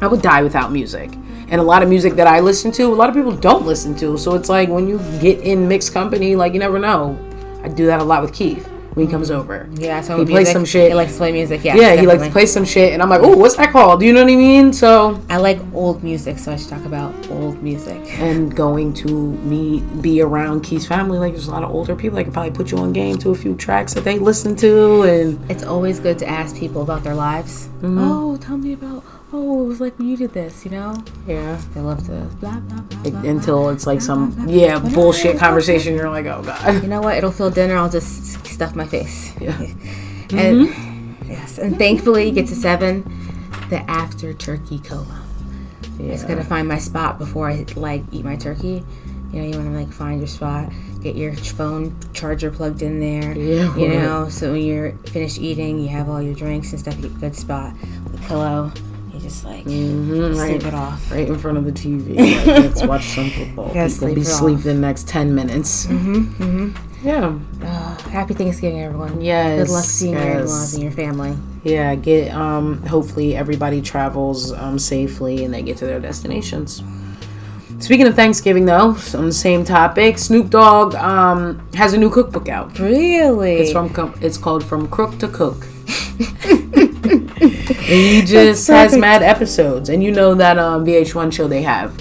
I would die without music. And a lot of music that I listen to, a lot of people don't listen to. So it's like when you get in mixed company, like you never know. I do that a lot with Keith when he comes over. Yeah, so he music, plays some shit. He likes to play music. Yeah, yeah, he likes to play some shit, and I'm like, oh, what's that called? Do you know what I mean? So I like old music, so I should talk about old music. and going to me be around Keith's family, like there's a lot of older people. I could probably put you on game to a few tracks that they listen to, and It's always good to ask people about their lives. Mm-hmm. Oh, tell me about. Oh, it was like when you did this. You know, yeah. they love to blah blah blah. blah, blah. until it's like some yeah bullshit conversation. You're like, oh god. You know what? It'll fill dinner. I'll just stuff my face. <laughs> Yeah. And Mm-hmm. yes, and thankfully, get to seven, the after turkey coma. It's gonna find my spot before I like eat my turkey. You know, you want to like find your spot, get your phone charger plugged in there. Yeah, You right. know, so when you're finished eating, you have all your drinks and stuff. You get a good spot, with pillow. Just like Mm-hmm, right. sleep it off. Right in front of the TV. <laughs> Like, let's watch some football. People sleep be it off. sleep the next ten minutes. Mm-hmm. Mm-hmm. Yeah. Uh, happy Thanksgiving, everyone. Yes, Good luck seeing your in-laws and your family. Yeah. Get um. Hopefully everybody travels um safely and they get to their destinations. Speaking of Thanksgiving, though, on the same topic, Snoop Dogg um has a new cookbook out. Really? It's from it's called From Crook to Cook. <laughs> he just has mad episodes, and you know that um VH1 show they have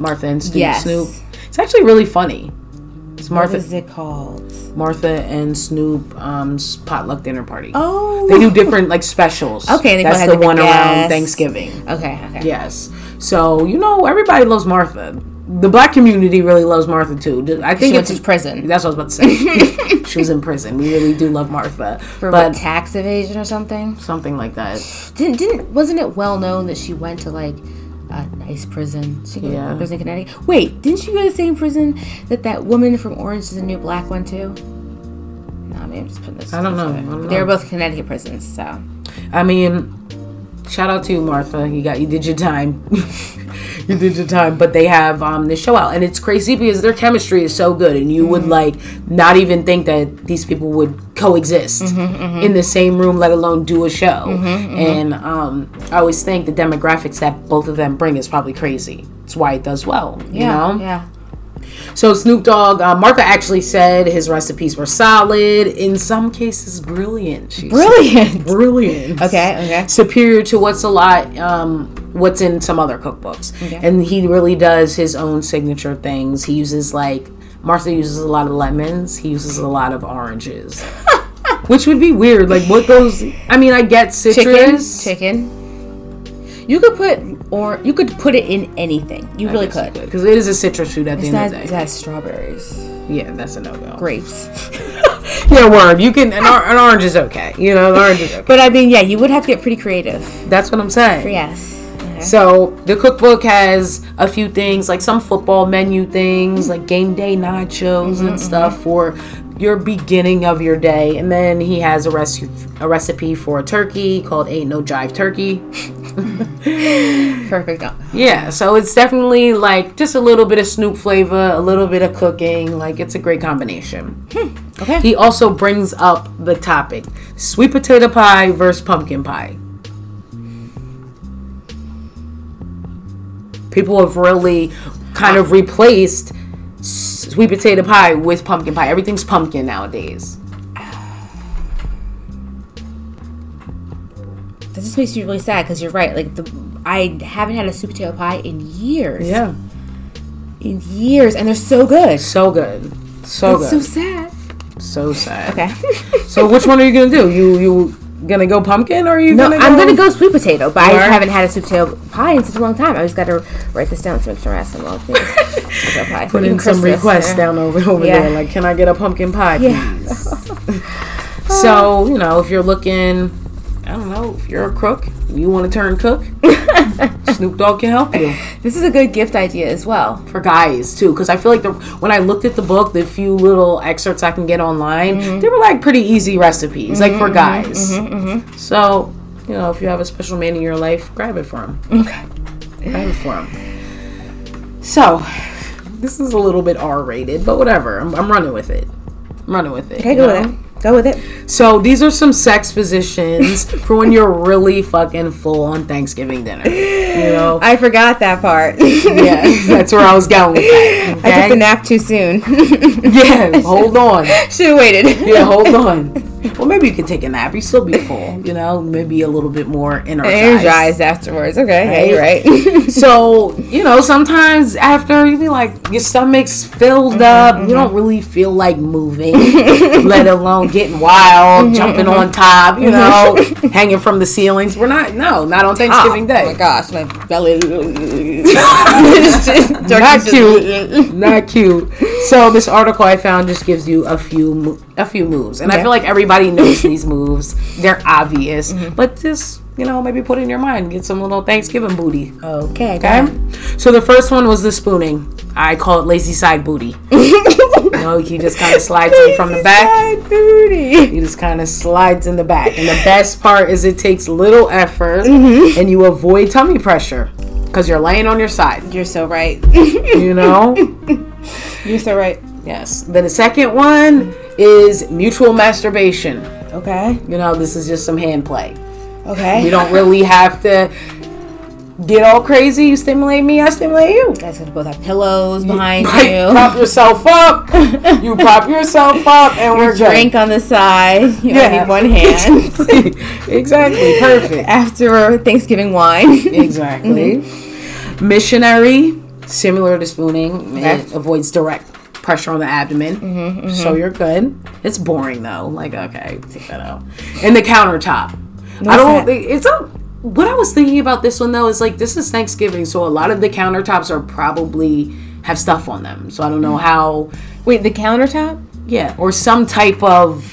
Martha and Snoop. Yes. Snoop. It's actually really funny. It's Martha is it called? Martha and Snoop um potluck dinner party. Oh. They do different like specials. Okay, they that's the one different around. Thanksgiving. Okay. Okay. Yes. So you know everybody loves Martha. The black community really loves Martha too. I think She went to prison that's what I was about to say. <laughs> she was in prison. We really do love Martha. for but what, tax evasion or something. something like that. Didn't didn't wasn't it well known that she went to like a nice prison? She Yeah. to prison in Connecticut. Wait, didn't she go to the same prison that that woman from Orange is the New Black went to? No, maybe I'm just putting this. I don't know. I don't They were both Connecticut prisons, so I mean, shout out to you, Martha. You got you did your time. <laughs> you did your time. But they have um this show out, and it's crazy because their chemistry is so good, and you would mm-hmm. like not even think that these people would coexist mm-hmm, mm-hmm. in the same room, let alone do a show. And um, I always think the demographics that both of them bring is probably crazy. It's why it does well. You yeah, know. yeah. So Snoop Dogg, uh, Martha actually said his recipes were solid, in some cases brilliant. She. Brilliant. brilliant. Okay, okay. Superior to what's a lot, um, what's in some other cookbooks, and he really does his own signature things. He uses like Martha uses a lot of lemons. He uses a lot of oranges. <laughs> Which would be weird. Like what goes? I mean, I get Chicken, citrus. chicken. You could put or you could put it in anything. You really could. because it is a citrus food at the It's end not, of the day. It has strawberries, Yeah, that's a no go. grapes. <laughs> Yeah, word. You can an, or- an orange is okay. You know, an orange is okay. But I mean, yeah, you would have to get pretty creative. That's what I'm saying. Yes. Okay. So the cookbook has a few things, like some football menu things, like game day nachos and mm-hmm, stuff mm-hmm. for your beginning of your day. And then he has a recipe a recipe for a turkey called Ain't No Jive Turkey. Perfect. Yeah, so it's definitely like just a little bit of Snoop flavor, a little bit of cooking. Like it's a great combination. Hmm, okay. He also brings up the topic sweet potato pie versus pumpkin pie. People have really kind of replaced sweet potato pie with pumpkin pie. Everything's pumpkin nowadays. That just makes me really sad because you're right. Like the, I haven't had a sweet potato pie in years. Yeah, in years, and they're so good. So good. So It's so sad. So, sad. Okay. So which one are you gonna do? You you gonna go pumpkin or are you No, gonna go? I'm gonna go sweet potato, but I haven't had a sweet potato pie in such a long time. I just gotta write this down to make sure I have some more things. <laughs> Pie. Put Even in some requests yeah. down over over Yeah. there. Like, can I get a pumpkin pie, Yeah. please? <laughs> so you know, if you're looking, I don't know, if you're a crook, you want to turn cook, <laughs> Snoop Dogg can help you. <laughs> This is a good gift idea as well. for guys too because i feel like the when i looked at the book the few little excerpts i can get online Mm-hmm. they were like pretty easy recipes like for mm-hmm, guys mm-hmm, mm-hmm. so you know if you have a special man in your life grab it for him Okay. grab it for him so this is a little bit r-rated but whatever i'm, I'm running with it i'm running with it Okay, go know? Go with it. so these are some sex positions <laughs> for when you're really fucking full on thanksgiving dinner you know I forgot that part. yeah that's where i was going with that I took okay? the nap too soon. Yeah, hold on. <laughs> Should have waited. Yeah, hold on. Well, maybe you can take a nap. You still be full, you know, maybe a little bit more energized. Energized afterwards. Okay, yeah, you're right. <laughs> So, you know, sometimes after you be like, your stomach's filled mm-hmm, up, you mm-hmm. don't really feel like moving, <laughs> let alone getting wild, mm-hmm, jumping on top, you know, <laughs> hanging from the ceilings. We're not, no, not on oh, Thanksgiving Day. Oh my gosh, my belly. Not cute. Not cute. So this article I found just gives you a few a few moves, and I feel like everybody knows <laughs> these moves. They're obvious, Mm-hmm. but just you know maybe put it in your mind, get some little Thanksgiving booty. Okay, Okay. So the first one was the spooning. I call it lazy side booty. <laughs> you know, he just kind of slides in from the back. Side booty. He just kind of slides in the back, and the best part is it takes little effort, Mm-hmm. and you avoid tummy pressure because you're laying on your side. You're so right. You know. <laughs> You're so right. Yes. Then the second one is mutual masturbation. Okay. You know, this is just some hand play. Okay. You don't really <laughs> have to get all crazy. You stimulate me, I stimulate you. You guys both have pillows behind Right, you. prop yourself up. You <laughs> prop yourself up, and we're good. Drink on the side. You Yeah. only need one hand. <laughs> exactly. Perfect. After Thanksgiving wine. Exactly. Mm-hmm. Missionary, similar to spooning, Okay. it avoids direct pressure on the abdomen, mm-hmm, mm-hmm. so you're good. It's boring though. Like, okay, take that out. And the countertop. I don't. that? think It's a. What I was thinking about this one though is like this is Thanksgiving, so a lot of the countertops are probably have stuff on them. So I don't know mm. how. Wait, the countertop? Yeah, or some type of.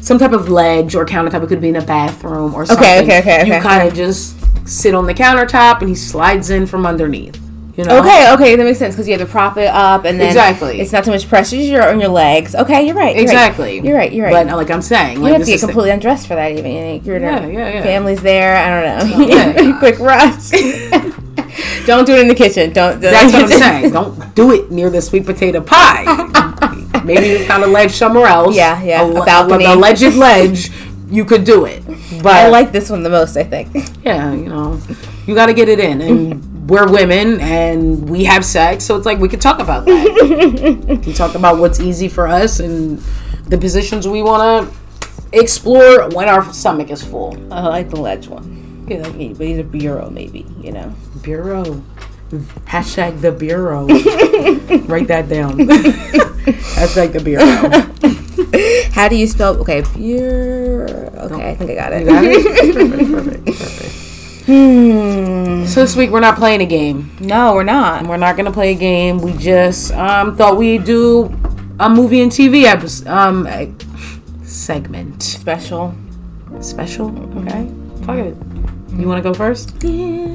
Some type of ledge or countertop. It could be in a bathroom or something. okay, okay, You okay. kind of just sit on the countertop and he slides in from underneath. You know? Okay, okay, that makes sense because you have to prop it up and then Exactly. it's not too much pressure you're on your legs. Okay, you're right. You're Exactly. Right. You're right. You're right. But uh, like I'm saying, you like have to get the- completely undressed for that. Even you're Yeah, yeah, yeah. Family's there. I don't know. yeah. <laughs> Quick rush. <laughs> don't do it in the kitchen. Don't. do That's what I'm <laughs> saying. Don't do it near the sweet potato pie. Maybe you found a ledge somewhere else. Yeah, yeah, A, a balcony. A alleged ledge. You could do it. But I like this one the most. I think. yeah, you know, you got to get it in. And we're women and we have sex, so it's like we could talk about that. <laughs> we can talk about what's easy for us and the positions we want to explore when our stomach is full. I like the ledge one. Like, but he's a bureau, maybe. You know. Bureau. Hashtag the bureau. <laughs> Write that down. <laughs> Hashtag the bureau. How do you spell? Okay, bureau. Okay, I think I got it. You got it? Perfect, perfect, perfect. Hmm. So this week we're not playing a game. No, we're not. We're not gonna play a game. We just um thought we'd do a movie and TV episode um segment Special. special. Okay, fuck it. You want to go first? Yeah,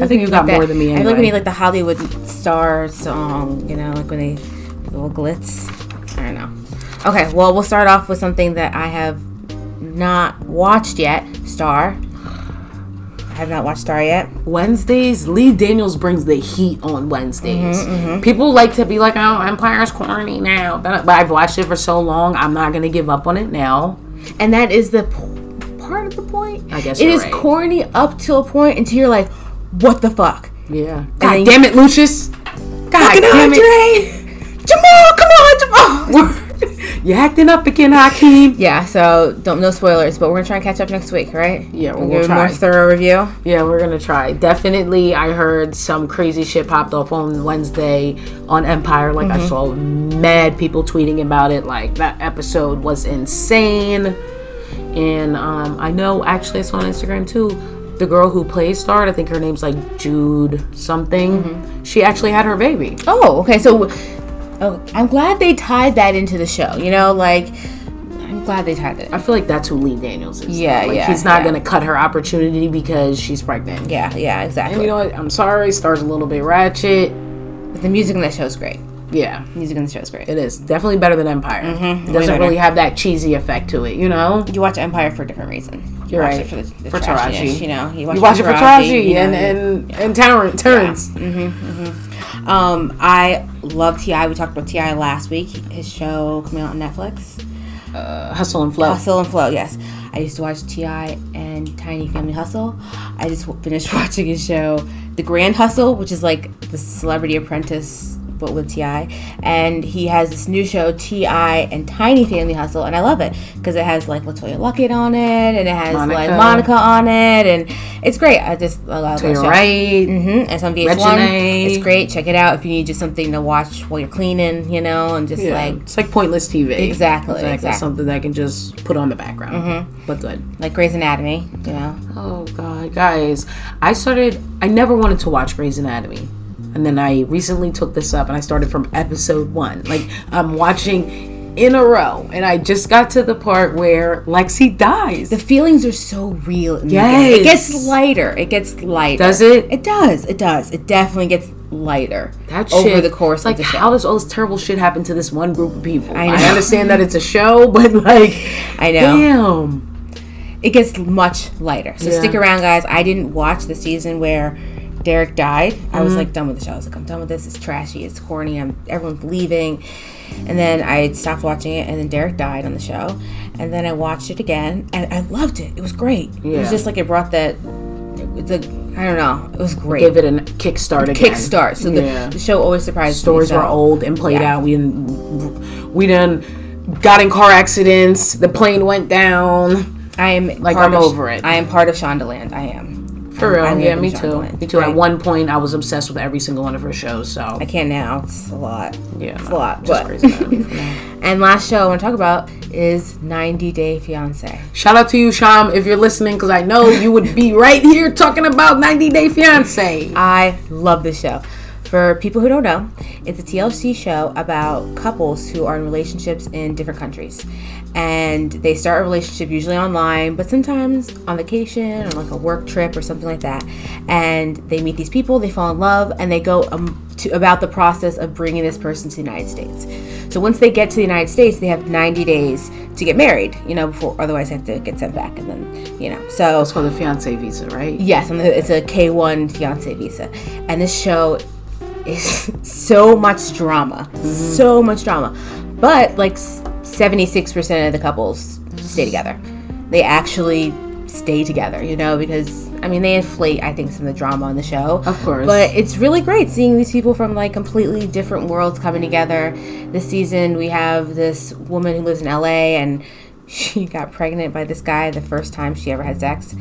I, I think you got more than me I feel like we need like the Hollywood star song, you know, like when they little glitz. I don't know. Okay, well we'll start off with something that I have not watched yet. Star. I have not watched Star yet. Wednesdays, Lee Daniels brings the heat on Wednesdays. Mm-hmm, People like to be like, "Oh, Empire's corny now," but, but I've watched it for so long. I'm not gonna give up on it now. And that is the p- part of the point. I guess it is right. corny up to a point until you're like, what the fuck? Yeah. God damn it, Lucious. God damn it. Andre! Jamal, come on, Jamal! <laughs> You acting up again, Hakeem. Yeah, so don't no spoilers, but we're gonna try and catch up next week, right? Yeah, we'll a try. more thorough review. Yeah, we're gonna try. Definitely, I heard some crazy shit popped off on Wednesday on Empire. Like I saw mad people tweeting about it. Like that episode was insane. And um, I know actually it's on Instagram too. The girl who plays Star, I think her name's like Jude something. She actually had her baby. Oh, okay. So, oh, I'm glad they tied that into the show. You know, like I'm glad they tied it. I feel like that's who Lee Daniels is. Yeah, like, yeah, He's not yeah. gonna cut her opportunity because she's pregnant. Yeah, yeah, exactly. And you know what? I'm sorry. Star's a little bit ratchet. But the music in that show is great. Yeah. Music in the show is great. It is definitely better than Empire. Mm-hmm. It doesn't really have that cheesy effect to it, you know. You watch Empire for a different reason. You You're watch right. for the, the For Taraji. You know, you watch, You watch it for Taraji and and and Terrence. Terrence. Mm-hmm, mm-hmm. Um, I love Ti. We talked about T.I. last week. His show coming out on Netflix. Uh, Hustle and Flow. Hustle and Flow. Yes, I used to watch T.I. and Tiny Family Hustle. I just finished <laughs> watching his show, The Grand Hustle, which is like the Celebrity Apprentice but with Ti. And he has this new show, T.I. and Tiny Family Hustle, and I love it because it has like LeToya Luckett on it, and it has like Monica. Monica on it, and it's great. I just I love To that your show. right. Mm-hmm. It's on VH1. Reginae. It's great. Check it out if you need just something to watch while you're cleaning, you know, and just Yeah, like it's like pointless TV. Exactly, exactly. Mm-hmm. Something that I can just put on the background. mm-hmm. But good. like Grey's Anatomy, you know. Oh god, guys! I started. I never wanted to watch Grey's Anatomy, and then I recently took this up and I started from episode one. Like I'm watching in a row, and I just got to the part where Lexie dies. The feelings are so real. Yes. it gets lighter. It gets lighter. Does it? It does. It does. It definitely gets lighter That over the course like of the how does all this terrible shit happen to this one group of people? I I, understand that it's a show, <laughs> but like, I know. damn. It gets much lighter. So Yeah. stick around, guys. I didn't watch the season where Derek died. I Mm-hmm. was like done with the show. I was like, I'm done with this. It's trashy. It's corny. I'm everyone's leaving. And then I stopped watching it, and then Derek died on the show. And then I watched it again, and I loved it. It was great. It was just like it brought that. The I don't know. It was great. Give it a kickstart again. kickstart. So the, Yeah. the show always surprised Stories me. so- were old and played Yeah. out. We didn't. We done got in car accidents. The plane went down. I am Like, I'm of- over it. I am part of Shondaland. I am. For real, yeah, me too. Me too. At one point, I was obsessed with every single one of her shows. So I can't now. It's a lot. yeah, It's no, a lot. just But crazy. <laughs> and last show I want to talk about is 90 Day Fiance. Shout out to you, Sham, if you're listening, because I know you would be right here talking about 90 Day Fiance. I love this show. For people who don't know, it's a TLC show about couples who are in relationships in different countries. And they start a relationship usually online, but sometimes on vacation or like a work trip or something like that. And they meet these people, they fall in love, and they go um, to about the process of bringing this person to the United States. So once they get to the United States, they have 90 days to get married, you know, before otherwise they have to get sent back. And then, you know, so It's called the fiance visa, right? Yes, and it's a K one fiance visa, and this show is <laughs> so much drama, so much drama. But like seventy six percent of the couples stay together. They actually stay together, you know, because I mean they inflate I think some of the drama on the show. Of course. But it's really great seeing these people from like completely different worlds coming together. This season we have this woman who lives in LA and <laughs> she got pregnant by this guy the first time she ever had sex.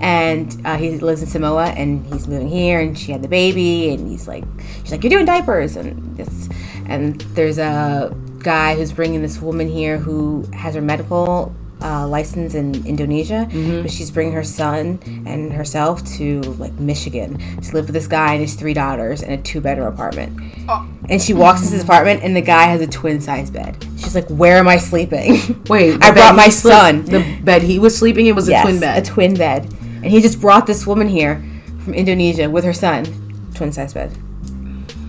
And uh, he lives in Samoa and he's moving here and she had the baby and he's like, she's like, you're doing diapers and this. And there's a guy who's bringing this woman here who has her medical uh, license in Indonesia, but she's bringing her son and herself to like Michigan to live with this guy and his three daughters in a two bedroom apartment. And she walks into his apartment and the guy has a twin size bed. She's like, "Where am I sleeping?" Wait, <laughs> I brought my son. The bed he was sleeping in was Yes, a twin bed. a twin bed, and he just brought this woman here from Indonesia with her son, twin size bed.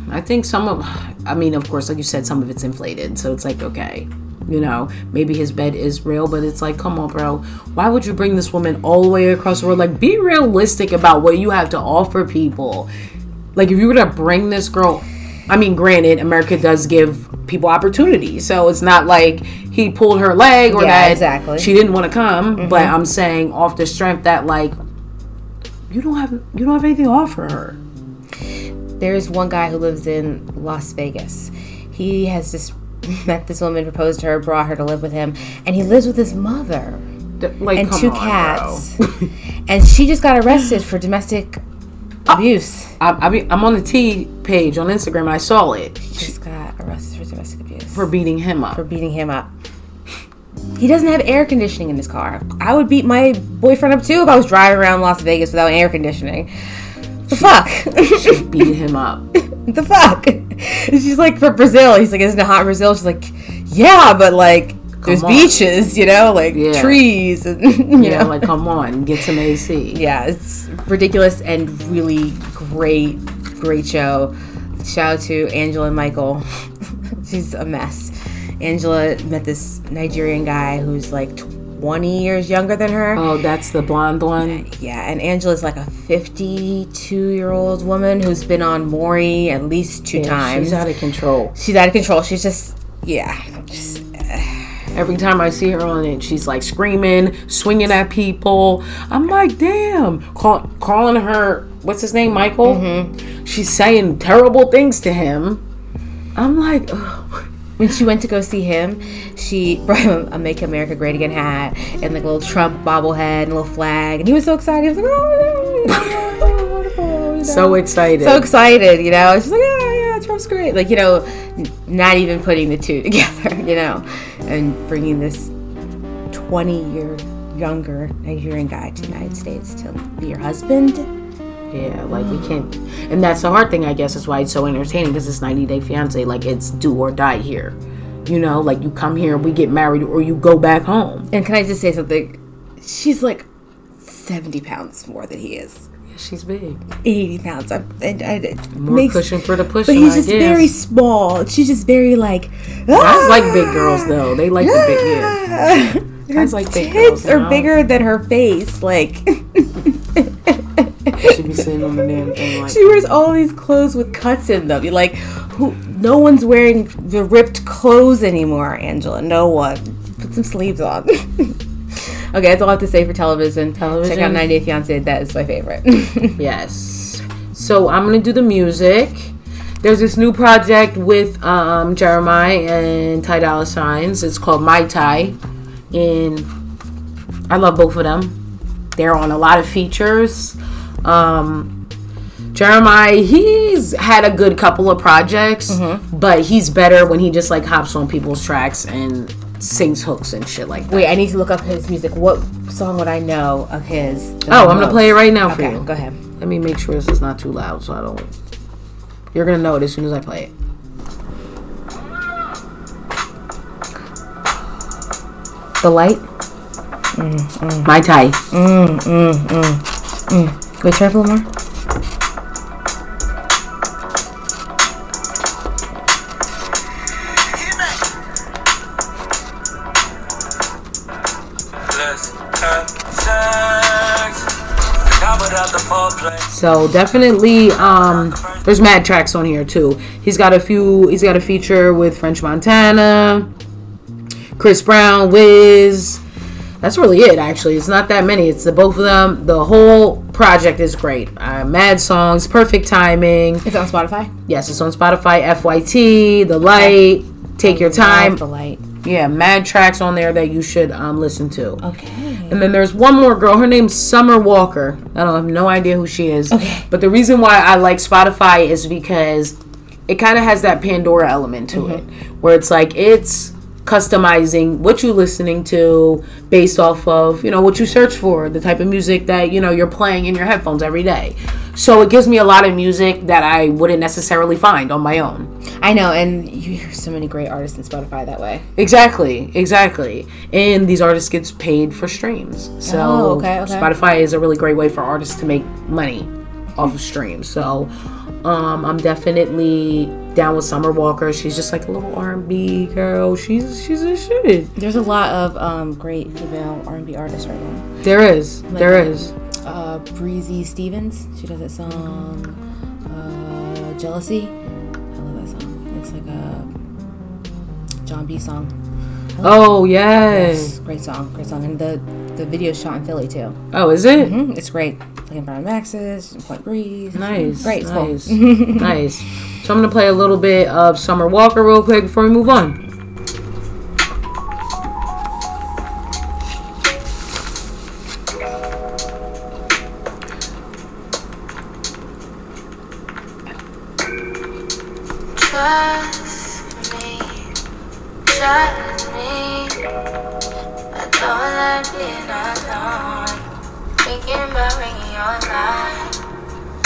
I think some of, I mean, of course, like you said, some of it's inflated. So it's like, okay, you know, maybe his bed is real, but it's like, come on, bro. Why would you bring this woman all the way across the world? Like, be realistic about what you have to offer people. Like, if you were to bring this girl, I mean, granted, America does give people opportunity. So it's not like he pulled her leg or Yeah, that exactly. Mm-hmm. she didn't want to come. But I'm saying off the strength that, like, you don't have you don't have anything to offer her. There's one guy who lives in Las Vegas. He has just <laughs> met this woman, proposed to her, brought her to live with him, and he lives with his mother D- Like, and two on, cats. <laughs> and she just got arrested for domestic abuse. I, I mean, I'm on the T page on Instagram and I saw it She just got arrested for domestic abuse for beating him up. for beating him up. He doesn't have air conditioning in his car. I would beat my boyfriend up too if I was driving around Las Vegas without air conditioning. The fuck? <laughs> beat him up. the fuck? And she's like, for Brazil. He's like, isn't it hot in Brazil? She's like, yeah, but like, there's on. beaches, you know, like Yeah. trees, and <laughs> you Yeah, know, like come on, get some AC. yeah, it's ridiculous and really great, great show. Shout out to Angela and Michael. <laughs> She's a mess. Angela met this Nigerian guy who's like 20 years younger than her. Oh, that's the blonde one. Yeah, and Angela's like a 52 year old woman who's been on Maury at least two times. She's out of control. She's out of control. She's just, yeah, just eh. Every time I see her on it, she's like screaming, swinging at people. I'm like, damn. Call, calling her, what's his name, Michael? Mm-hmm. She's saying terrible things to him. I'm like, ugh. when she went to go see him, she <laughs> brought him a Make America Great Again hat and like a little Trump bobblehead and a little flag, and he was so excited. He was like, "Oh, wonderful!" you <laughs> know? so excited. so excited, you know. She's like, "Oh yeah, Trump's great." Like you know, not even putting the two <laughs> together, you know, and bringing this twenty-year younger Nigerian guy to the United States to be your husband. Yeah, like we can't. And that's the hard thing, I guess, is why it's so entertaining because it's 90 Day Fiance. Like it's do or die here. You know, like you come here, we get married, or you go back home. And can I just say something? She's like seventy pounds more than he is. Yeah, she's big. 80 pounds. I, and I, it More makes, pushing for the push. But pushing. he's just very small. She's just very like. Guys ah! like big girls though. They like the big yeah. <laughs> Her Guys like big tits girls, are know? bigger than her face. Like <laughs> On the damn thing like she wears all these clothes with cuts in them. You're like, who? No one's wearing the ripped clothes anymore, Angela. No one. Put some sleeves on. <laughs> okay, that's all I have to say for television. Television? Check out 90 Day Fiance. That is my favorite. <laughs> Yes. So I'm gonna do the music. There's this new project with um, Jeremih and Ty Dolla Signs. It's called MihTy, and I love both of them. They're on a lot of features. Um, Jeremih, he's had a good couple of projects, mm-hmm. but he's better when he just like hops on people's tracks and sings hooks and shit like that. Wait, I need to look up his music. What song would I know of his? Oh, I'm gonna play it right now for Okay, you. go ahead. Let me make sure this is not too loud so I don't. You're gonna know it as soon as I play it. The light. Mm, mm. MihTy. Wait, try little more. So definitely, um, there's mad tracks on here too. He's got a few. He's got a feature with French Montana, Chris Brown, Wiz. That's really it. Actually, it's not that many. It's the both of them. The whole project is great. Uh, mad songs, perfect timing. It's on Spotify. Yes, it's on Spotify. FYT, The Light, Take Your Time. The light. Yeah, mad tracks on there that you should um, listen to. Okay. And then there's one more girl. Her name's Summer Walker. I don't have no idea who she is. Okay. But the reason why I like Spotify is because it kind of has that Pandora element to it, where it's like it's customizing what you're listening to based off of you know what you search for, the type of music that you know you're playing in your headphones every day. So it gives me a lot of music that I wouldn't necessarily find on my own. I know, and you hear so many great artists in Spotify that way. Exactly, exactly. And these artists gets paid for streams. So Oh, okay, okay. Spotify is a really great way for artists to make money off of streams. So um, I'm definitely down with Summer Walker. She's just like a little R&B girl. She's she's a shit. There's a lot of um, great female R&B artists right now. There is, there is. Uh, Breezy Stevens, she does that song, uh, "Jealousy." I love that song. It's like a Jon B song. Oh yes. A great song, great song, and the the video shot in Philly too. Oh, is it? Mm-hmm. It's great. Like in Brown Max's, Point Breeze. Nice. Great. Nice. Cool. <laughs> nice. So I'm gonna play a little bit of Summer Walker real quick before we move on. Trust me. Trust me.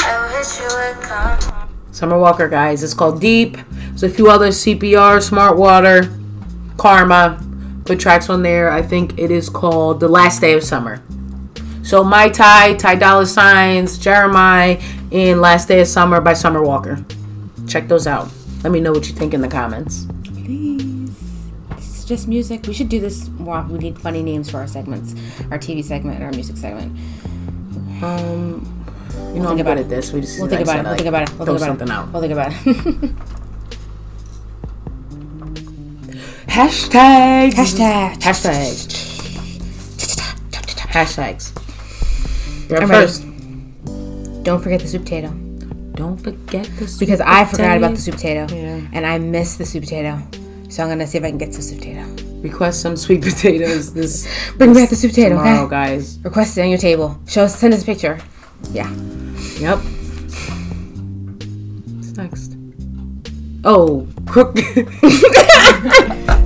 I wish you would come. Summer Walker, guys. It's called Deep. There's a few other CPR, Smart Water, Karma. Good tracks on there. I think it is called The Last Day of Summer. So MihTy, Ty Dolla Signs, Jeremih, and Last Day of Summer by Summer Walker. Check those out. Let me know what you think in the comments. Just music. We should do this more often. We need funny names for our segments, our TV segment and our music segment. Um, you know, think I'm about it. this. We just We'll think about it. We'll think about it. We'll think about something out. We'll think about it. <laughs> Hashtags. Hashtag. Hashtags. Hashtags. You're first. ready. Don't forget the soup potato. Don't forget this Because I forgot about the soup potato. Yeah. And I miss the soup potato. So I'm gonna see if I can get some sweet potato. Request some sweet potatoes this <laughs> Bring back the sweet potato, tomorrow, okay? guys. Request it on your table. Show us send us a picture. Yeah. Yep. What's next? Oh, crook. <laughs> I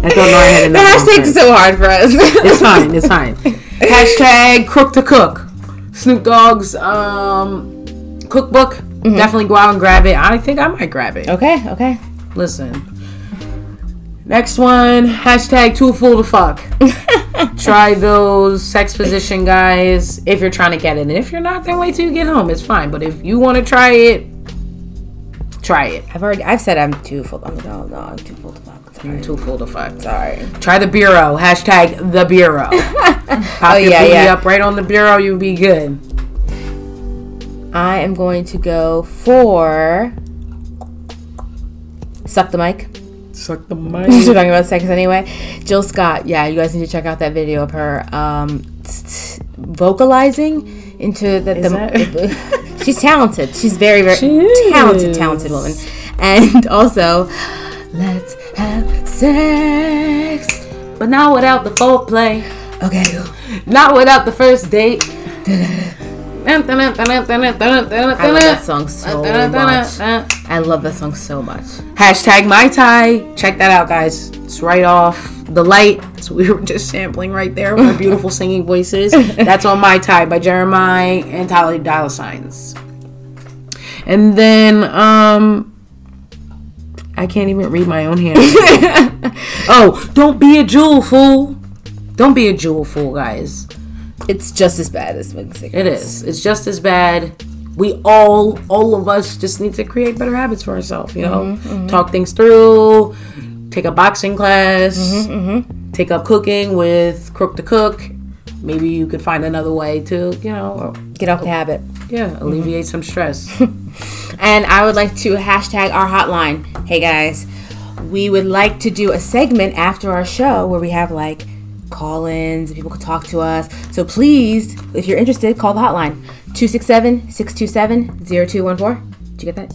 don't know. I had another one hashtag's so hard for us. <laughs> It's fine. It's fine. Hashtag crook to cook. Snoop Dogg's um cookbook. Definitely go out and grab it. I think I might grab it. okay, okay. Listen. Next one, hashtag too full to fuck. <laughs> Try those sex position guys if you're trying to get it. And if you're not, then wait till you get home. It's fine. But if you want to try it, try it. I've already I've said I'm too full. I'm no, no, I'm too full to fuck. Sorry. too full to fuck. Sorry. Try the bureau. Hashtag the bureau. <laughs> Pop Oh, your yeah, booty yeah. up right on the bureau. You'll be good. I am going to go for suck the mic. Suck the <laughs> We're talking about sex anyway. Jill Scott, yeah, you guys need to check out that video of her um, t- t- vocalizing into the. the <laughs> she's talented. She's very, very She is. talented, talented woman. And <laughs> also, let's have sex. but not without the foreplay. Okay. Not without the first date. I love that song so much. I love that song so much. Hashtag MihTy. Check that out, guys. It's right off the light. So we were just sampling right there with our <laughs> beautiful singing voices. That's on MihTy by Jeremih and Ty Dolla Signs. And then um I can't even read my own hand. <laughs> oh, don't be a Juul fool. Don't be a Juul fool, guys. It's just as bad as smoking cigarettes. It is. It's just as bad. We all, all of us, just need to create better habits for ourselves. You know, mm-hmm, mm-hmm. talk things through. Take a boxing class. Mm-hmm, take up cooking with Crook to Cook. Maybe you could find another way to, you know, Get off the habit. yeah, alleviate some stress. <laughs> And I would like to hashtag our hotline. Hey guys, we would like to do a segment after our show where we have like call ins, people can talk to us. So please, if you're interested, call the hotline 267 627 0214. Did you get that?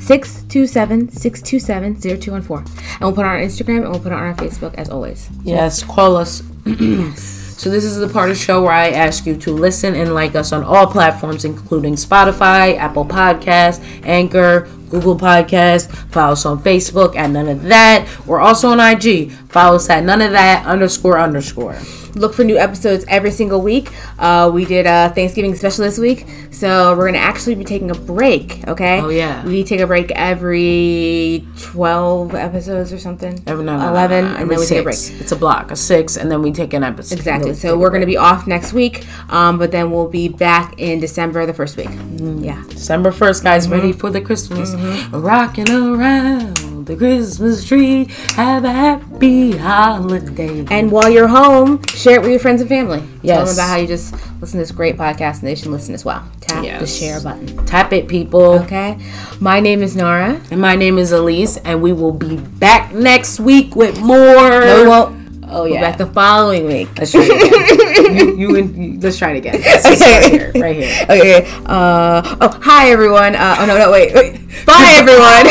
627 627 0214. And we'll put it on our Instagram and we'll put it on our Facebook as always. Yes, call us. so this is the part of the show where I ask you to listen and like us on all platforms, including Spotify, Apple Podcasts, Anchor, Google Podcasts. Follow us on Facebook at none of that. We're also on IG. Follow us at none of that underscore underscore. look for new episodes every single week. Uh, we did a Thanksgiving special this week, so we're gonna actually be taking a break. Okay. Oh, yeah. We take a break every twelve episodes or something. Every no, no, eleven, no, and every then we take a break. It's a block, a six, and then we take an episode. Exactly. So we're gonna be off next week, um, but then we'll be back in December the first week. Mm-hmm. Yeah. December 1st, guys, ready for the Christmas. Rocking around the Christmas tree. Have a happy holiday. And while you're home, share it with your friends and family. Tell them about how you just listen to this great podcast and they should listen as well. Tap the share button. Tap it, people. Okay. My name is Nara. And my name is Elise, and we will be back next week with more. No, Oh We're yeah. back the following week. let's try it again. <laughs> you, you, and- you- let's try it again. <laughs> Let's just right here, right here. Okay. Uh, oh, hi everyone. Uh, oh no, no, wait, wait. Bye everyone.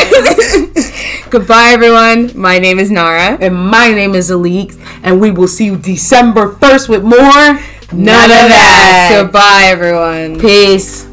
<laughs> Goodbye everyone. My name is Nara. And my name is Elise, and we will see you December first with more. None, of that. Goodbye everyone. Peace.